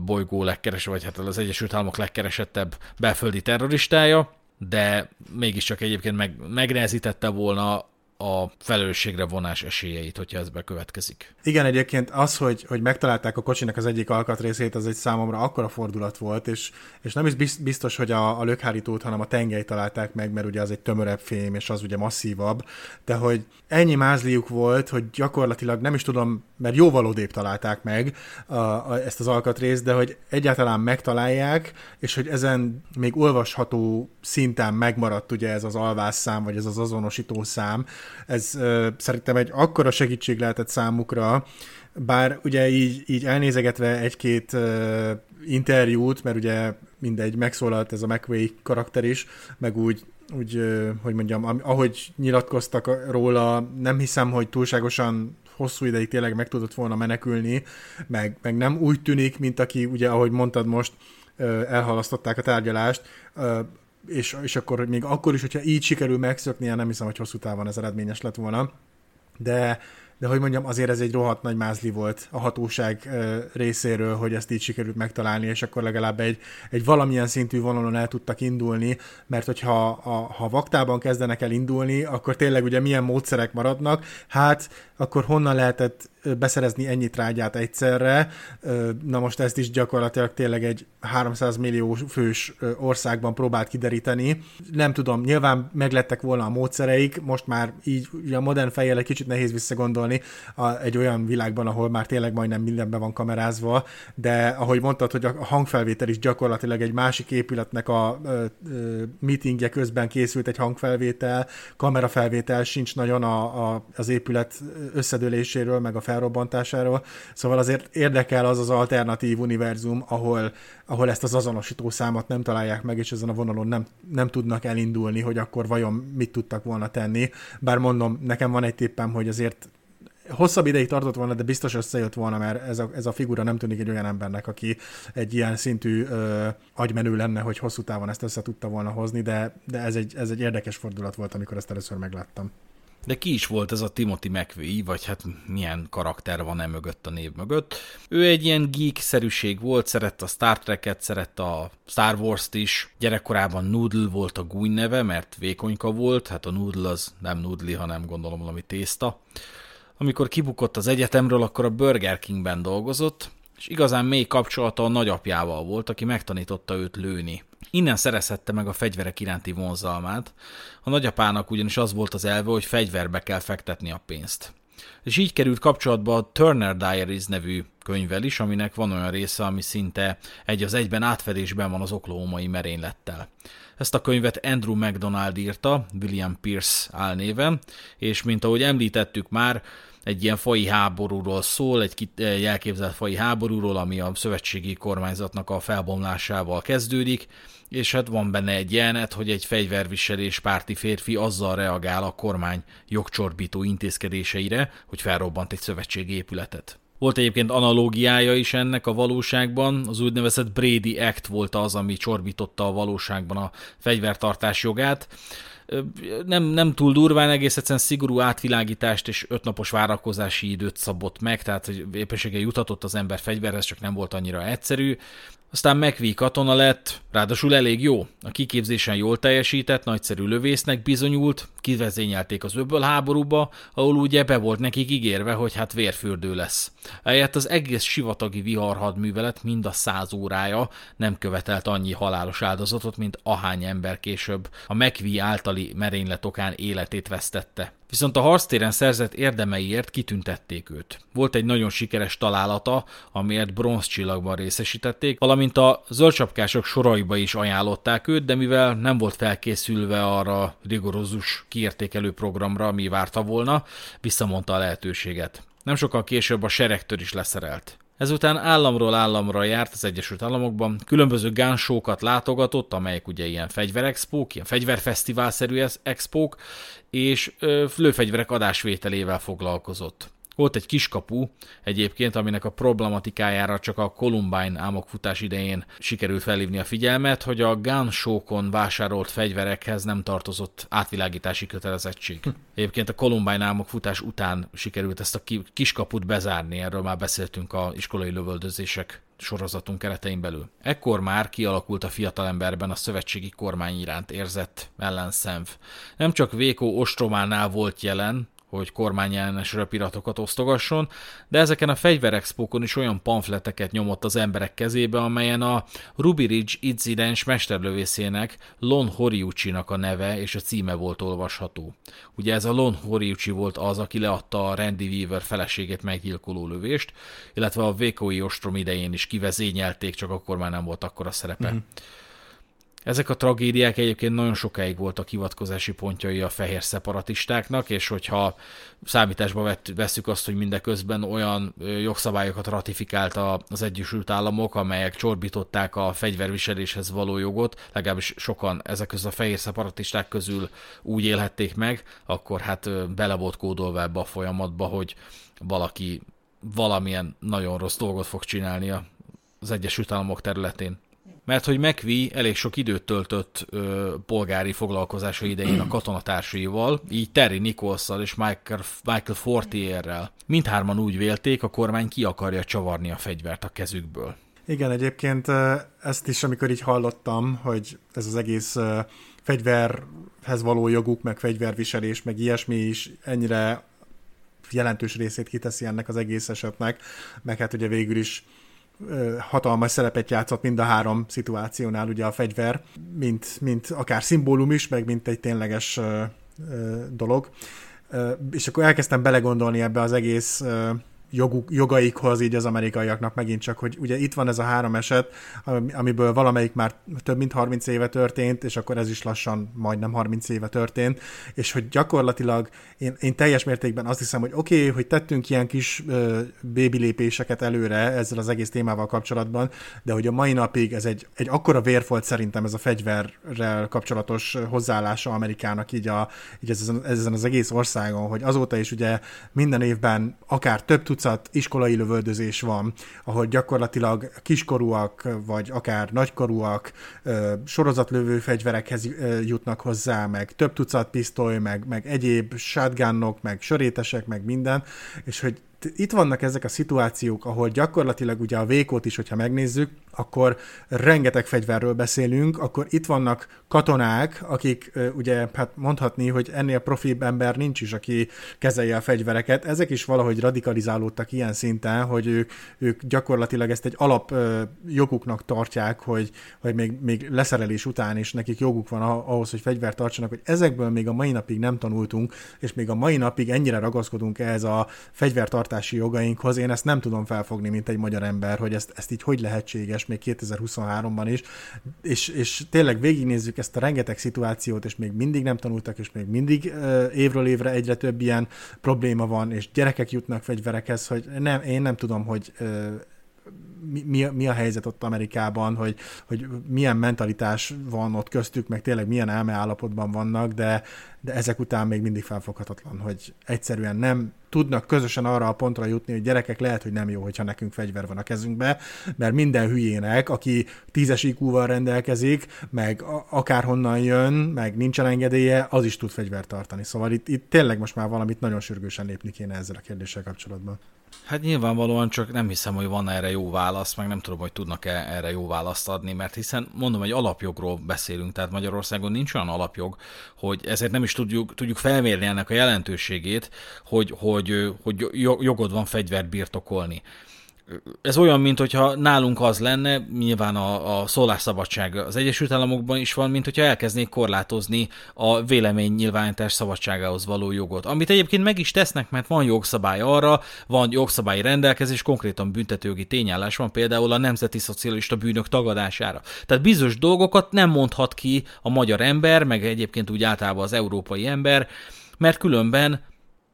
bolygó legkeres, vagy hát az Egyesült Államok legkeresettebb belföldi terroristája, de mégiscsak egyébként meg, megnehezítette volna a felelősségre vonás esélyeit, hogyha ez bekövetkezik. Igen, egyébként az, hogy, hogy megtalálták a kocsinak az egyik alkatrészét, az egy számomra akkora fordulat volt, és, és nem is biztos, hogy a, a lökhárítót, hanem a tengely találták meg, mert ugye az egy tömörebb fém, és az ugye masszívabb, de hogy ennyi mázliuk volt, hogy gyakorlatilag nem is tudom, mert jóval odébb találták meg a, a, ezt az alkatrészt, de hogy egyáltalán megtalálják, és hogy ezen még olvasható szinten megmaradt ugye ez az alvásszám, vagy ez az azonosító szám, ez uh, szerintem egy akkora segítség lehetett számukra, bár ugye így, így elnézegetve egy-két uh, interjút, mert ugye mindegy, megszólalt ez a McVay karakter is, meg úgy, úgy hogy mondjam, ahogy nyilatkoztak róla, nem hiszem, hogy túlságosan hosszú ideig tényleg meg tudott volna menekülni, meg, meg nem úgy tűnik, mint aki, ugye, ahogy mondtad most, elhalasztották a tárgyalást, és, és akkor még akkor is, hogyha így sikerül megszöknie, nem hiszem, hogy hosszú távon ez eredményes lett volna. De, de hogy mondjam, azért ez egy rohadt nagy mázli volt a hatóság részéről, hogy ezt így sikerült megtalálni, és akkor legalább egy, egy valamilyen szintű vonalon el tudtak indulni, mert hogyha a, ha vaktában kezdenek el indulni, akkor tényleg ugye milyen módszerek maradnak, hát akkor honnan lehetett beszerezni ennyi trágyát egyszerre. Na most ezt is gyakorlatilag tényleg egy 300 millió fős országban próbált kideríteni. Nem tudom, nyilván meglettek volna a módszereik, most már így a modern fejjel egy kicsit nehéz visszagondolni a, egy olyan világban, ahol már tényleg majdnem mindenben van kamerázva, de ahogy mondtad, hogy a hangfelvétel is gyakorlatilag egy másik épületnek a a, a meetingje közben készült egy hangfelvétel, kamerafelvétel sincs nagyon a, a, az épület összedőléséről, meg a felrobbantásáról. Szóval azért érdekel az az alternatív univerzum, ahol, ahol ezt az azonosító számot nem találják meg, és ezen a vonalon nem, nem tudnak elindulni, hogy akkor vajon mit tudtak volna tenni. Bár mondom, nekem van egy tippem, hogy azért hosszabb ideig tartott volna, de biztos összejött volna, mert ez a, ez a figura nem tűnik egy olyan embernek, aki egy ilyen szintű ö, agymenő lenne, hogy hosszú távon ezt össze tudta volna hozni, de, de ez, egy, ez egy érdekes fordulat volt, amikor ezt először megláttam. De ki is volt ez a Timothy McVie, vagy hát milyen karakter van e mögött a név mögött. Ő egy ilyen geek-szerűség volt, szerette a Star Trek-et, szerette a Star Wars-t is. Gyerekkorában Noodle volt a gúny neve, mert vékonyka volt, hát a Noodle az nem Noodle, hanem gondolom valami tészta. Amikor kibukott az egyetemről, akkor a Burger Kingben dolgozott, és igazán mély kapcsolata a nagyapjával volt, aki megtanította őt lőni. Innen szerezhette meg a fegyverek iránti vonzalmát. A nagyapának ugyanis az volt az elve, hogy fegyverbe kell fektetni a pénzt. És így került kapcsolatba a Turner Diaries nevű könyvvel is, aminek van olyan része, ami szinte egy az egyben átfedésben van az oklahomai merénylettel. Ezt a könyvet Andrew MacDonald írta, William Pierce álnéven, és mint ahogy említettük már, egy ilyen fai háborúról szól, egy jelképzelt fai háborúról, ami a szövetségi kormányzatnak a felbomlásával kezdődik, és hát van benne egy jelenet, hogy egy fegyverviselés párti férfi azzal reagál a kormány jogcsorbító intézkedéseire, hogy felrobbant egy szövetségi épületet. Volt egyébként analógiája is ennek a valóságban, az úgynevezett Brady Act volt az, ami csorbította a valóságban a fegyvertartás jogát. Nem, nem túl durván, egész egyszerűen szigorú átvilágítást és ötnapos várakozási időt szabott meg, tehát hogy éppenséggel jutatott az ember fegyverhez, csak nem volt annyira egyszerű. Aztán McVie katona lett, ráadásul elég jó. A kiképzésen jól teljesített, nagyszerű lövésznek bizonyult, kivezényelték az öbből háborúba, ahol ugye be volt nekik ígérve, hogy hát vérfürdő lesz. Ehelyett az egész sivatagi viharhadművelet mind a száz órája nem követelt annyi halálos áldozatot, mint ahány ember később a McVie általi merénylet okán életét vesztette. Viszont a harctéren szerzett érdemeiért kitüntették őt. Volt egy nagyon sikeres találata, amiért bronzcsillagban részesítették, valamint a zöldcsapkások soraiba is ajánlották őt, de mivel nem volt felkészülve arra rigorózus kiértékelő programra, ami várta volna, visszamondta a lehetőséget. Nem sokkal később a seregtől is leszerelt. Ezután államról államra járt az Egyesült Államokban, különböző gánsókat látogatott, amelyek ugye ilyen fegyverexpók, ilyen fegyverfesztiválszerű expók, és lőfegyverek adásvételével foglalkozott. Volt egy kiskapu egyébként, aminek a problematikájára csak a Columbine álmokfutás idején sikerült felhívni a figyelmet, hogy a gun show-kon vásárolt fegyverekhez nem tartozott átvilágítási kötelezettség. Hm. Egyébként a Columbine álmokfutás után sikerült ezt a kiskaput bezárni, erről már beszéltünk a iskolai lövöldözések sorozatunk keretein belül. Ekkor már kialakult a fiatalemberben a szövetségi kormány iránt érzett ellenszenv. Nem csak Vékó ostrománál volt jelen, hogy kormányellenes röpiratokat osztogasson, de ezeken a fegyverexpókon is olyan pamfleteket nyomott az emberek kezébe, amelyen a Ruby Ridge incidens mesterlövészének Lon Horiuchi-nak a neve és a címe volt olvasható. Ugye ez a Lon Horiuchi volt az, aki leadta a Randy Weaver feleségét meggyilkoló lövést, illetve a Vékói ostrom idején is kivezényelték, csak akkor már nem volt akkora szerepe. Mm-hmm. Ezek a tragédiák egyébként nagyon sokáig voltak hivatkozási pontjai a fehér szeparatistáknak, és hogyha számításba vesszük azt, hogy mindeközben olyan jogszabályokat ratifikált az Egyesült Államok, amelyek csorbították a fegyverviseléshez való jogot, legalábbis sokan ezek közül a fehér szeparatisták közül úgy élhették meg, akkor hát bele volt kódolva ebbe a folyamatba, hogy valaki valamilyen nagyon rossz dolgot fog csinálni az Egyesült Államok területén mert hogy McVie elég sok időt töltött ö, polgári foglalkozása idején a katonatársaival, így Terry Nicholszal és Michael, Michael Fortierrel. Mindhárman úgy vélték, a kormány ki akarja csavarni a fegyvert a kezükből. Igen, egyébként ezt is, amikor így hallottam, hogy ez az egész fegyverhez való joguk, meg fegyverviselés, meg ilyesmi is ennyire jelentős részét kiteszi ennek az egész esetnek, meg hát ugye végül is hatalmas szerepet játszott mind a három szituációnál ugye a fegyver, mint, mint akár szimbólum is, meg mint egy tényleges dolog. És akkor elkezdtem belegondolni ebbe az egész joguk, jogaikhoz így az amerikaiaknak megint csak, hogy ugye itt van ez a három eset, amiből valamelyik már több mint 30 éve történt, és akkor ez is lassan majdnem 30 éve történt, és hogy gyakorlatilag én, én teljes mértékben azt hiszem, hogy oké, okay, hogy tettünk ilyen kis ö, bébi lépéseket előre ezzel az egész témával kapcsolatban, de hogy a mai napig ez egy, egy akkora vérfolt szerintem ez a fegyverrel kapcsolatos hozzáállása Amerikának így, a, így ezen, ezen az egész országon, hogy azóta is ugye minden évben akár több tucat iskolai lövöldözés van, ahol gyakorlatilag kiskorúak, vagy akár nagykorúak sorozatlövő fegyverekhez jutnak hozzá, meg több tucat pisztoly, meg, meg egyéb shotgunok, meg sörétesek, meg minden, és hogy itt vannak ezek a szituációk, ahol gyakorlatilag ugye a vékót is, hogyha megnézzük, akkor rengeteg fegyverről beszélünk, akkor itt vannak katonák, akik ugye hát mondhatni, hogy ennél profibb ember nincs is, aki kezelje a fegyvereket. Ezek is valahogy radikalizálódtak ilyen szinten, hogy ők, ők gyakorlatilag ezt egy alap joguknak tartják, hogy, hogy még, még leszerelés után is nekik joguk van ahhoz, hogy fegyvert tartsanak, hogy ezekből még a mai napig nem tanultunk, és még a mai napig ennyire ragaszkodunk ehhez a fegyvertart fegyvertartási jogainkhoz. Én ezt nem tudom felfogni, mint egy magyar ember, hogy ezt, ezt így hogy lehetséges még 2023-ban is. És, és tényleg végignézzük ezt a rengeteg szituációt, és még mindig nem tanultak, és még mindig uh, évről évre egyre több ilyen probléma van, és gyerekek jutnak fegyverekhez, hogy nem, én nem tudom, hogy uh, mi, mi, mi a helyzet ott Amerikában, hogy, hogy milyen mentalitás van ott köztük, meg tényleg milyen elmeállapotban vannak, de, de ezek után még mindig felfoghatatlan, hogy egyszerűen nem tudnak közösen arra a pontra jutni, hogy gyerekek lehet, hogy nem jó, hogyha nekünk fegyver van a kezünkbe, mert minden hülyének, aki tízes IQ-val rendelkezik, meg akárhonnan jön, meg nincsen engedélye, az is tud fegyvert tartani. Szóval itt, itt tényleg most már valamit nagyon sürgősen lépni kéne ezzel a kérdéssel kapcsolatban. Hát nyilvánvalóan csak nem hiszem, hogy van erre jó válasz, meg nem tudom, hogy tudnak-e erre jó választ adni, mert hiszen mondom, egy alapjogról beszélünk, tehát Magyarországon nincs olyan alapjog, hogy ezért nem is tudjuk, tudjuk felmérni ennek a jelentőségét, hogy, hogy, hogy jogod van fegyvert birtokolni ez olyan, mint hogyha nálunk az lenne, nyilván a, a szólásszabadság az Egyesült Államokban is van, mint hogyha elkeznék korlátozni a vélemény nyilvánítás szabadságához való jogot. Amit egyébként meg is tesznek, mert van jogszabály arra, van jogszabályi rendelkezés, konkrétan büntetőjogi tényállás van például a nemzeti szocialista bűnök tagadására. Tehát bizonyos dolgokat nem mondhat ki a magyar ember, meg egyébként úgy általában az európai ember, mert különben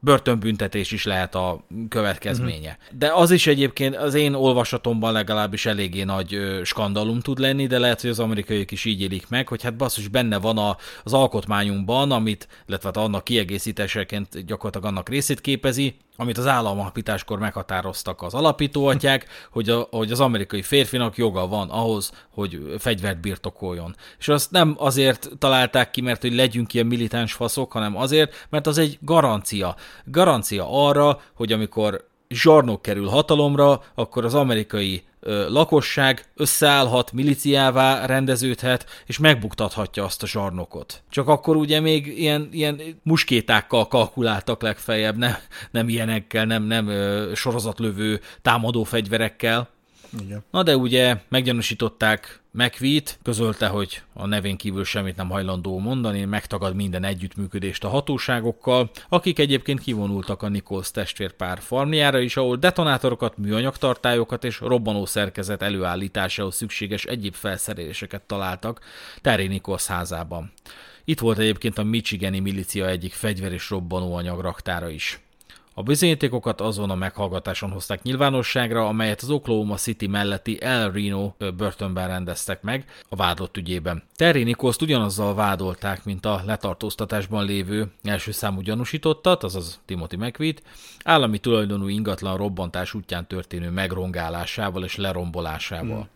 börtönbüntetés is lehet a következménye. Uh-huh. De az is egyébként az én olvasatomban legalábbis eléggé nagy skandalum tud lenni, de lehet, hogy az amerikaiak is így élik meg, hogy hát basszus benne van a, az alkotmányunkban, amit, illetve hát annak kiegészítéseként gyakorlatilag annak részét képezi, amit az államalapításkor meghatároztak az alapítóatyák, hogy, a, hogy az amerikai férfinak joga van ahhoz, hogy fegyvert birtokoljon. És azt nem azért találták ki, mert hogy legyünk ilyen militáns faszok, hanem azért, mert az egy garancia. Garancia arra, hogy amikor zsarnok kerül hatalomra, akkor az amerikai lakosság összeállhat, miliciává rendeződhet, és megbuktathatja azt a zsarnokot. Csak akkor ugye még ilyen, ilyen muskétákkal kalkuláltak legfeljebb, nem, nem ilyenekkel, nem, nem sorozatlövő támadó fegyverekkel. Igen. Na de ugye meggyanúsították McVie-t, közölte, hogy a nevén kívül semmit nem hajlandó mondani, megtagad minden együttműködést a hatóságokkal, akik egyébként kivonultak a Nichols testvérpár farmjára is, ahol detonátorokat, műanyagtartályokat és robbanó szerkezet előállításához szükséges egyéb felszereléseket találtak Terry Nichols házában. Itt volt egyébként a Michigani milícia egyik fegyver és robbanóanyag raktára is. A bizonyítékokat azon a meghallgatáson hozták nyilvánosságra, amelyet az Oklahoma City melletti El Reno börtönben rendeztek meg a vádlott ügyében. Terry Nichols ugyanazzal vádolták, mint a letartóztatásban lévő első számú gyanúsítottat, azaz Timothy mcvie állami tulajdonú ingatlan robbantás útján történő megrongálásával és lerombolásával. Hmm.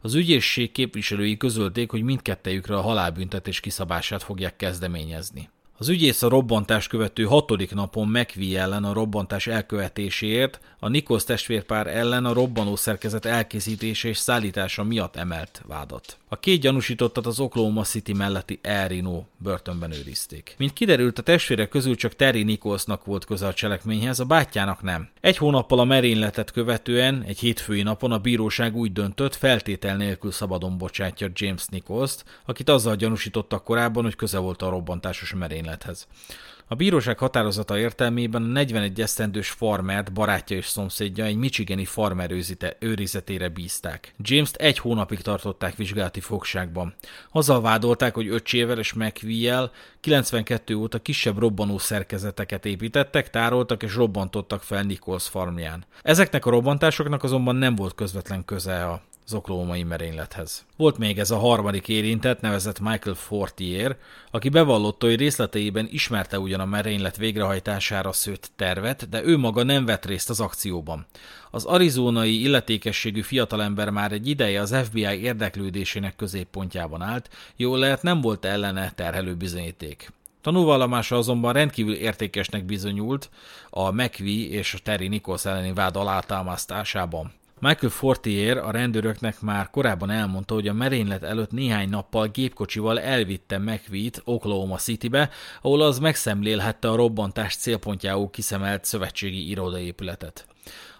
Az ügyészség képviselői közölték, hogy mindkettejükre a halálbüntetés kiszabását fogják kezdeményezni. Az ügyész a robbantást követő hatodik napon McVie ellen a robbantás elkövetéséért, a Nikos testvérpár ellen a robbanó szerkezet elkészítése és szállítása miatt emelt vádat. A két gyanúsítottat az Oklahoma City melletti El Reno börtönben őrizték. Mint kiderült, a testvérek közül csak Terry Nicholsnak volt köze a cselekményhez, a bátyjának nem. Egy hónappal a merényletet követően, egy hétfői napon a bíróság úgy döntött, feltétel nélkül szabadon bocsátja James Nicholst, akit azzal gyanúsítottak korábban, hogy köze volt a robbantásos merénylethez. A bíróság határozata értelmében a 41 esztendős farmert barátja és szomszédja egy michigani farmer őrizetére bízták. James-t egy hónapig tartották vizsgálati fogságban. Azzal vádolták, hogy öcsével és McVie-el 92 óta kisebb robbanó szerkezeteket építettek, tároltak és robbantottak fel Nichols farmján. Ezeknek a robbantásoknak azonban nem volt közvetlen köze a az oklahomai merénylethez. Volt még ez a harmadik érintett, nevezett Michael Fortier, aki bevallotta, hogy részleteiben ismerte ugyan a merénylet végrehajtására szőtt tervet, de ő maga nem vett részt az akcióban. Az arizonai illetékességű fiatalember már egy ideje az FBI érdeklődésének középpontjában állt, jól lehet nem volt ellene terhelő bizonyíték. Tanúvallomása azonban rendkívül értékesnek bizonyult a McVie és a Terry Nichols elleni vád alátámasztásában. Michael Fortier a rendőröknek már korábban elmondta, hogy a merénylet előtt néhány nappal gépkocsival elvitte McVie-t Oklahoma Citybe, ahol az megszemlélhette a robbantás célpontjául kiszemelt szövetségi irodaépületet.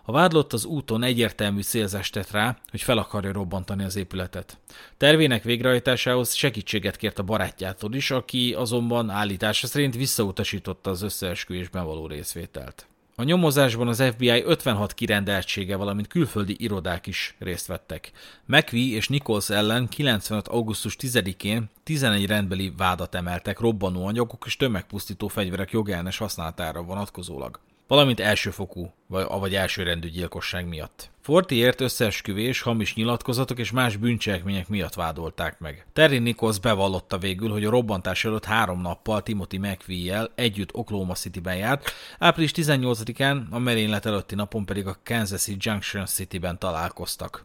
A vádlott az úton egyértelmű célzást rá, hogy fel akarja robbantani az épületet. Tervének végrehajtásához segítséget kért a barátjától is, aki azonban állítása szerint visszautasította az összeesküvésben való részvételt. A nyomozásban az FBI 56 kirendeltsége, valamint külföldi irodák is részt vettek. McVie és Nichols ellen 95. augusztus 10-én 11 rendbeli vádat emeltek robbanó anyagok és tömegpusztító fegyverek jogellenes használatára vonatkozólag valamint elsőfokú vagy, elsőrendű gyilkosság miatt. Fortiért összeesküvés, hamis nyilatkozatok és más bűncselekmények miatt vádolták meg. Terry Nichols bevallotta végül, hogy a robbantás előtt három nappal Timothy McVie-jel együtt Oklahoma City-ben járt, április 18-án, a merénylet előtti napon pedig a Kansas Junction City-ben találkoztak.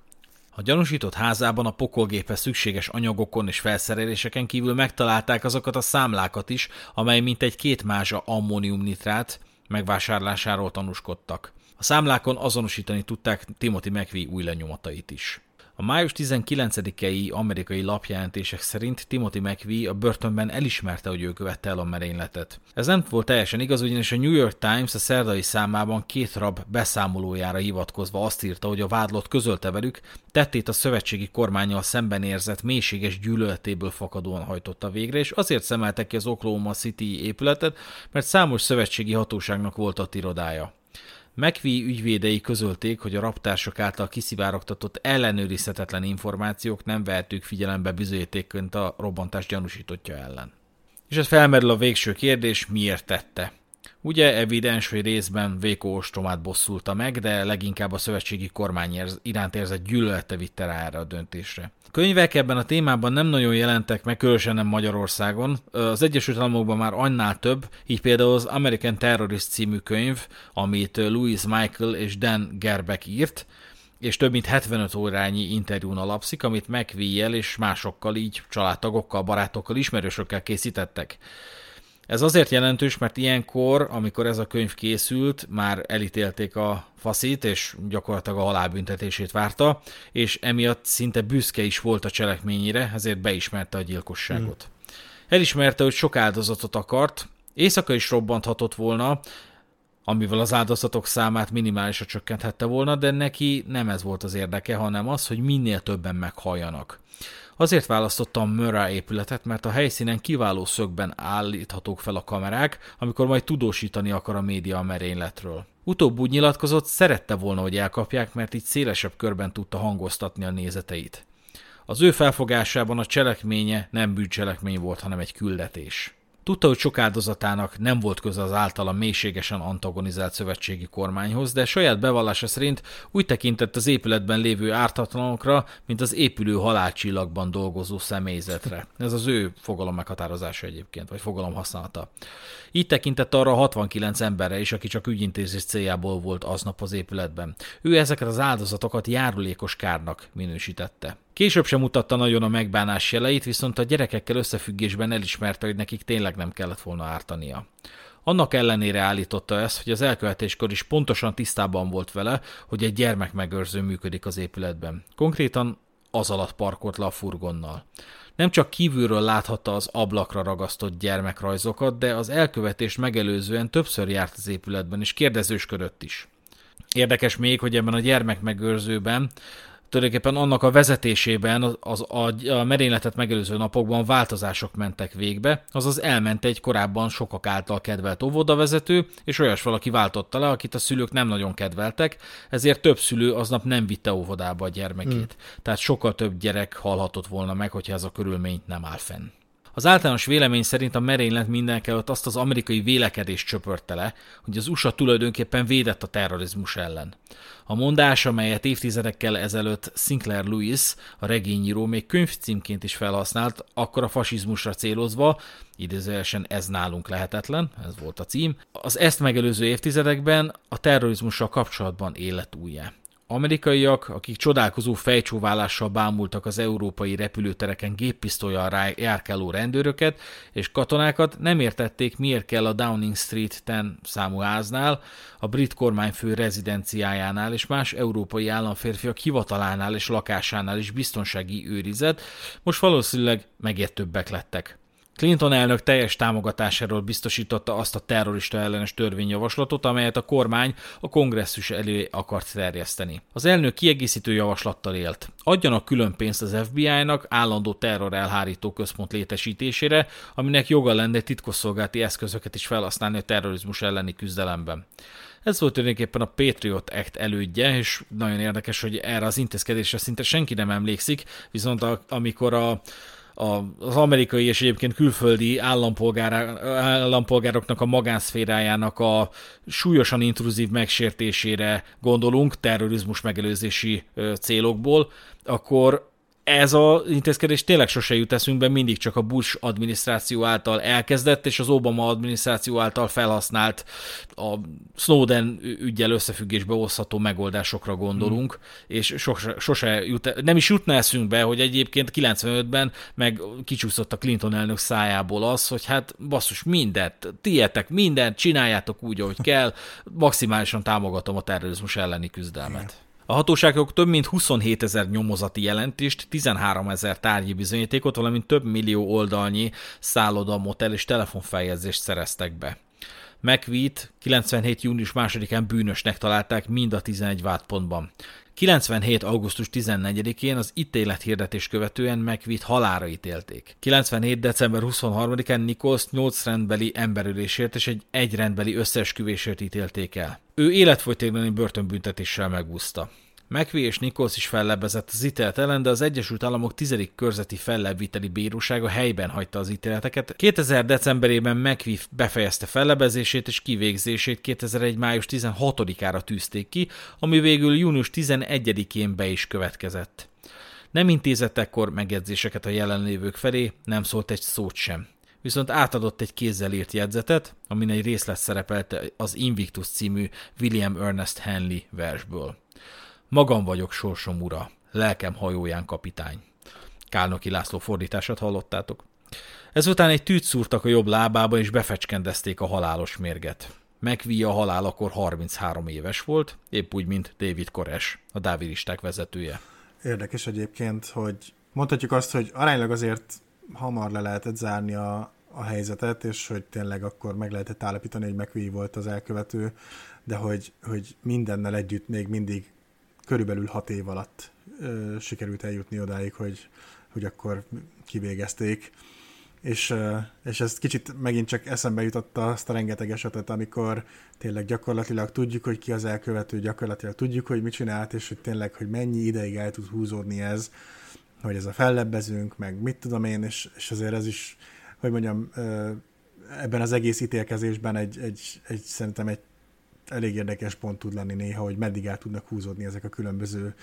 A gyanúsított házában a pokolgéphez szükséges anyagokon és felszereléseken kívül megtalálták azokat a számlákat is, amely mintegy két mázsa ammóniumnitrát, megvásárlásáról tanúskodtak. A számlákon azonosítani tudták Timothy McVie új lenyomatait is. A május 19-i amerikai lapjelentések szerint Timothy McVie a börtönben elismerte, hogy ő követte el a merényletet. Ez nem volt teljesen igaz, ugyanis a New York Times a szerdai számában két rab beszámolójára hivatkozva azt írta, hogy a vádlott közölte velük, tettét a szövetségi kormányjal szemben érzett mélységes gyűlöletéből fakadóan hajtotta végre, és azért szemelte ki az Oklahoma City épületet, mert számos szövetségi hatóságnak volt ott irodája. McVie ügyvédei közölték, hogy a raptársak által kiszivárogtatott ellenőrizhetetlen információk nem vehetők figyelembe bizonyítékként a robbantás gyanúsítottja ellen. És ez felmerül a végső kérdés, miért tette. Ugye evidens, hogy részben Véko ostromát bosszulta meg, de leginkább a szövetségi kormány iránt érzett gyűlölete vitte rá erre a döntésre. Könyvek ebben a témában nem nagyon jelentek meg, különösen nem Magyarországon. Az Egyesült Államokban már annál több, így például az American Terrorist című könyv, amit Louis Michael és Dan Gerbeck írt, és több mint 75 órányi interjún alapszik, amit mcvie és másokkal, így családtagokkal, barátokkal, ismerősökkel készítettek. Ez azért jelentős, mert ilyenkor, amikor ez a könyv készült, már elítélték a faszit, és gyakorlatilag a halálbüntetését várta, és emiatt szinte büszke is volt a cselekményére, ezért beismerte a gyilkosságot. Hmm. Elismerte, hogy sok áldozatot akart, éjszaka is robbanthatott volna, amivel az áldozatok számát minimálisra csökkenthette volna, de neki nem ez volt az érdeke, hanem az, hogy minél többen meghalljanak. Azért választottam a Murrah épületet, mert a helyszínen kiváló szögben állíthatók fel a kamerák, amikor majd tudósítani akar a média a merényletről. Utóbb úgy nyilatkozott, szerette volna, hogy elkapják, mert így szélesebb körben tudta hangoztatni a nézeteit. Az ő felfogásában a cselekménye nem bűncselekmény volt, hanem egy küldetés. Tudta, hogy sok áldozatának nem volt köze az általa mélységesen antagonizált szövetségi kormányhoz, de saját bevallása szerint úgy tekintett az épületben lévő ártatlanokra, mint az épülő halálcsillagban dolgozó személyzetre. Ez az ő fogalom meghatározása egyébként, vagy fogalom használata. Így tekintett arra a 69 emberre is, aki csak ügyintézés céljából volt aznap az épületben. Ő ezeket az áldozatokat járulékos kárnak minősítette. Később sem mutatta nagyon a megbánás jeleit, viszont a gyerekekkel összefüggésben elismerte, hogy nekik tényleg nem kellett volna ártania. Annak ellenére állította ezt, hogy az elkövetéskor is pontosan tisztában volt vele, hogy egy gyermekmegőrző működik az épületben. Konkrétan az alatt parkolt le a furgonnal. Nem csak kívülről láthatta az ablakra ragasztott gyermekrajzokat, de az elkövetést megelőzően többször járt az épületben, és kérdezősködött is. Érdekes még, hogy ebben a gyermekmegőrzőben tulajdonképpen annak a vezetésében az, a, a merényletet megelőző napokban változások mentek végbe, azaz elment egy korábban sokak által kedvelt óvodavezető, és olyas valaki váltotta le, akit a szülők nem nagyon kedveltek, ezért több szülő aznap nem vitte óvodába a gyermekét. Hmm. Tehát sokkal több gyerek halhatott volna meg, hogyha ez a körülmény nem áll fenn. Az általános vélemény szerint a merénylet mindenkelőtt azt az amerikai vélekedést csöpörte le, hogy az USA tulajdonképpen védett a terrorizmus ellen. A mondás, amelyet évtizedekkel ezelőtt Sinclair Lewis, a regényíró még könyvcímként is felhasznált, akkor a fasizmusra célozva, idézőjelesen ez nálunk lehetetlen, ez volt a cím, az ezt megelőző évtizedekben a terrorizmussal kapcsolatban élet újjá. Amerikaiak, akik csodálkozó fejcsóválással bámultak az európai repülőtereken géppisztolyal járkáló rendőröket és katonákat, nem értették, miért kell a Downing Street 10 számú háznál, a brit kormányfő rezidenciájánál és más európai államférfiak hivatalánál és lakásánál is biztonsági őrizet, most valószínűleg megértőbbek lettek. Clinton elnök teljes támogatásáról biztosította azt a terrorista ellenes törvényjavaslatot, amelyet a kormány a kongresszus elé akart terjeszteni. Az elnök kiegészítő javaslattal élt. Adjanak külön pénzt az FBI-nak állandó terror elhárító központ létesítésére, aminek joga lenne titkosszolgálati eszközöket is felhasználni a terrorizmus elleni küzdelemben. Ez volt tulajdonképpen a Patriot Act elődje, és nagyon érdekes, hogy erre az intézkedésre szinte senki nem emlékszik, viszont a, amikor a az amerikai és egyébként külföldi állampolgároknak a magánszférájának a súlyosan intruzív megsértésére gondolunk terrorizmus megelőzési célokból, akkor ez az intézkedés tényleg sose jut eszünkbe, mindig csak a Bush adminisztráció által elkezdett, és az Obama adminisztráció által felhasznált a Snowden ügyel összefüggésbe hozható megoldásokra gondolunk, mm. és sose, sose jut, nem is jutna eszünkbe, hogy egyébként 95-ben meg kicsúszott a Clinton elnök szájából az, hogy hát basszus, mindent, tietek mindent, csináljátok úgy, ahogy kell, maximálisan támogatom a terrorizmus elleni küzdelmet. Igen. A hatóságok több mint 27 ezer nyomozati jelentést, 13 ezer tárgyi bizonyítékot, valamint több millió oldalnyi szálloda, motel és telefonfeljegyzést szereztek be. McVeet 97. június 2-án bűnösnek találták mind a 11 vádpontban. 97. augusztus 14-én az ítélethirdetés követően McVitt halára ítélték. 97. december 23-án Nichols 8 rendbeli emberülésért és egy egy rendbeli összeesküvésért ítélték el. Ő életfolytéglani börtönbüntetéssel megúszta. McVie és Nichols is fellebbezett az ítélet ellen, de az Egyesült Államok 10. körzeti fellebbviteli bírósága helyben hagyta az ítéleteket. 2000. decemberében McVie befejezte fellebezését és kivégzését 2001. május 16-ára tűzték ki, ami végül június 11-én be is következett. Nem intézett ekkor megjegyzéseket a jelenlévők felé, nem szólt egy szót sem viszont átadott egy kézzel írt jegyzetet, amin egy részlet szerepelt az Invictus című William Ernest Henley versből. Magam vagyok sorsom ura, lelkem hajóján kapitány. Kálnoki László fordítását hallottátok. Ezután egy tűt szúrtak a jobb lábába, és befecskendezték a halálos mérget. McVie a halálakor 33 éves volt, épp úgy, mint David Koresh, a dáviristák vezetője. Érdekes egyébként, hogy mondhatjuk azt, hogy aránylag azért hamar le lehetett zárni a, a helyzetet, és hogy tényleg akkor meg lehetett állapítani, hogy McVie volt az elkövető, de hogy, hogy mindennel együtt még mindig körülbelül hat év alatt ö, sikerült eljutni odáig, hogy, hogy akkor kivégezték. És, és ez kicsit megint csak eszembe jutotta azt a rengeteg esetet, amikor tényleg gyakorlatilag tudjuk, hogy ki az elkövető, gyakorlatilag tudjuk, hogy mit csinált, és hogy tényleg, hogy mennyi ideig el tud húzódni ez, hogy ez a fellebbezünk, meg mit tudom én, és, és azért ez is, hogy mondjam, ebben az egész ítélkezésben egy, egy, egy szerintem egy elég érdekes pont tud lenni néha, hogy meddig el tudnak húzódni ezek a különböző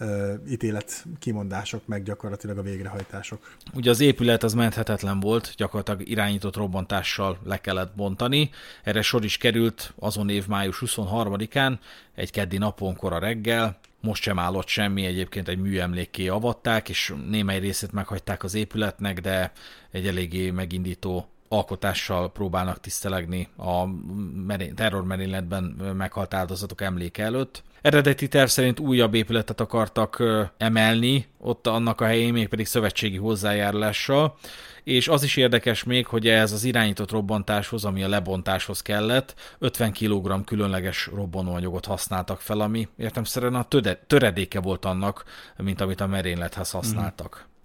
uh, ítélet kimondások, meg gyakorlatilag a végrehajtások. Ugye az épület az menthetetlen volt, gyakorlatilag irányított robbantással le kellett bontani. Erre sor is került azon év május 23-án, egy keddi naponkor a reggel, most sem állott semmi, egyébként egy műemlékké avatták, és némely részét meghagyták az épületnek, de egy eléggé megindító alkotással próbálnak tisztelegni a terrormerényletben meghalt áldozatok emléke előtt. Eredeti terv szerint újabb épületet akartak emelni, ott annak a helyén mégpedig szövetségi hozzájárulással, és az is érdekes még, hogy ez az irányított robbantáshoz, ami a lebontáshoz kellett, 50 kg különleges robbanóanyagot használtak fel, ami értem a töredéke volt annak, mint amit a merénylethez használtak. Mm.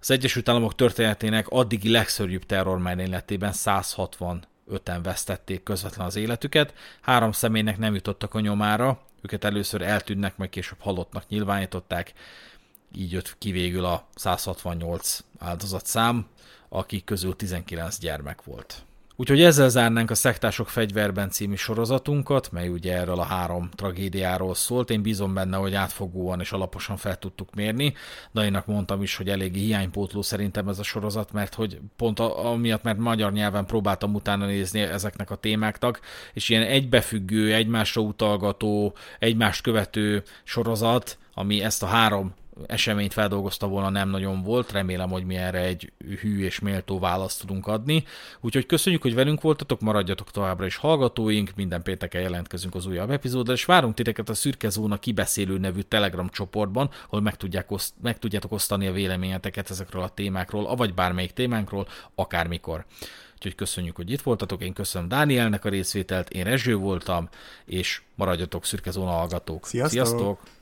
Az Egyesült Államok történetének addigi legszörnyűbb terrormerényletében 165-en vesztették közvetlen az életüket, három személynek nem jutottak a nyomára, őket először eltűnnek, majd később halottnak nyilvánították, így jött ki végül a 168 áldozat szám, akik közül 19 gyermek volt. Úgyhogy ezzel zárnánk a Szektások fegyverben című sorozatunkat, mely ugye erről a három tragédiáról szólt. Én bízom benne, hogy átfogóan és alaposan fel tudtuk mérni. Dainak mondtam is, hogy elég hiánypótló szerintem ez a sorozat, mert hogy pont amiatt, mert magyar nyelven próbáltam utána nézni ezeknek a témáknak, és ilyen egybefüggő, egymásra utalgató, egymást követő sorozat, ami ezt a három eseményt feldolgozta volna, nem nagyon volt. Remélem, hogy mi erre egy hű és méltó választ tudunk adni. Úgyhogy köszönjük, hogy velünk voltatok, maradjatok továbbra is hallgatóink, minden pénteken jelentkezünk az újabb epizóddal, és várunk titeket a Szürke Zóna kibeszélő nevű Telegram csoportban, ahol meg, tudják oszt, meg tudjátok osztani a véleményeteket ezekről a témákról, avagy bármelyik témánkról, akármikor. Úgyhogy köszönjük, hogy itt voltatok, én köszönöm Dánielnek a részvételt, én Rezső voltam, és maradjatok szürke zóna hallgatók. Sziasztok! Sziasztok!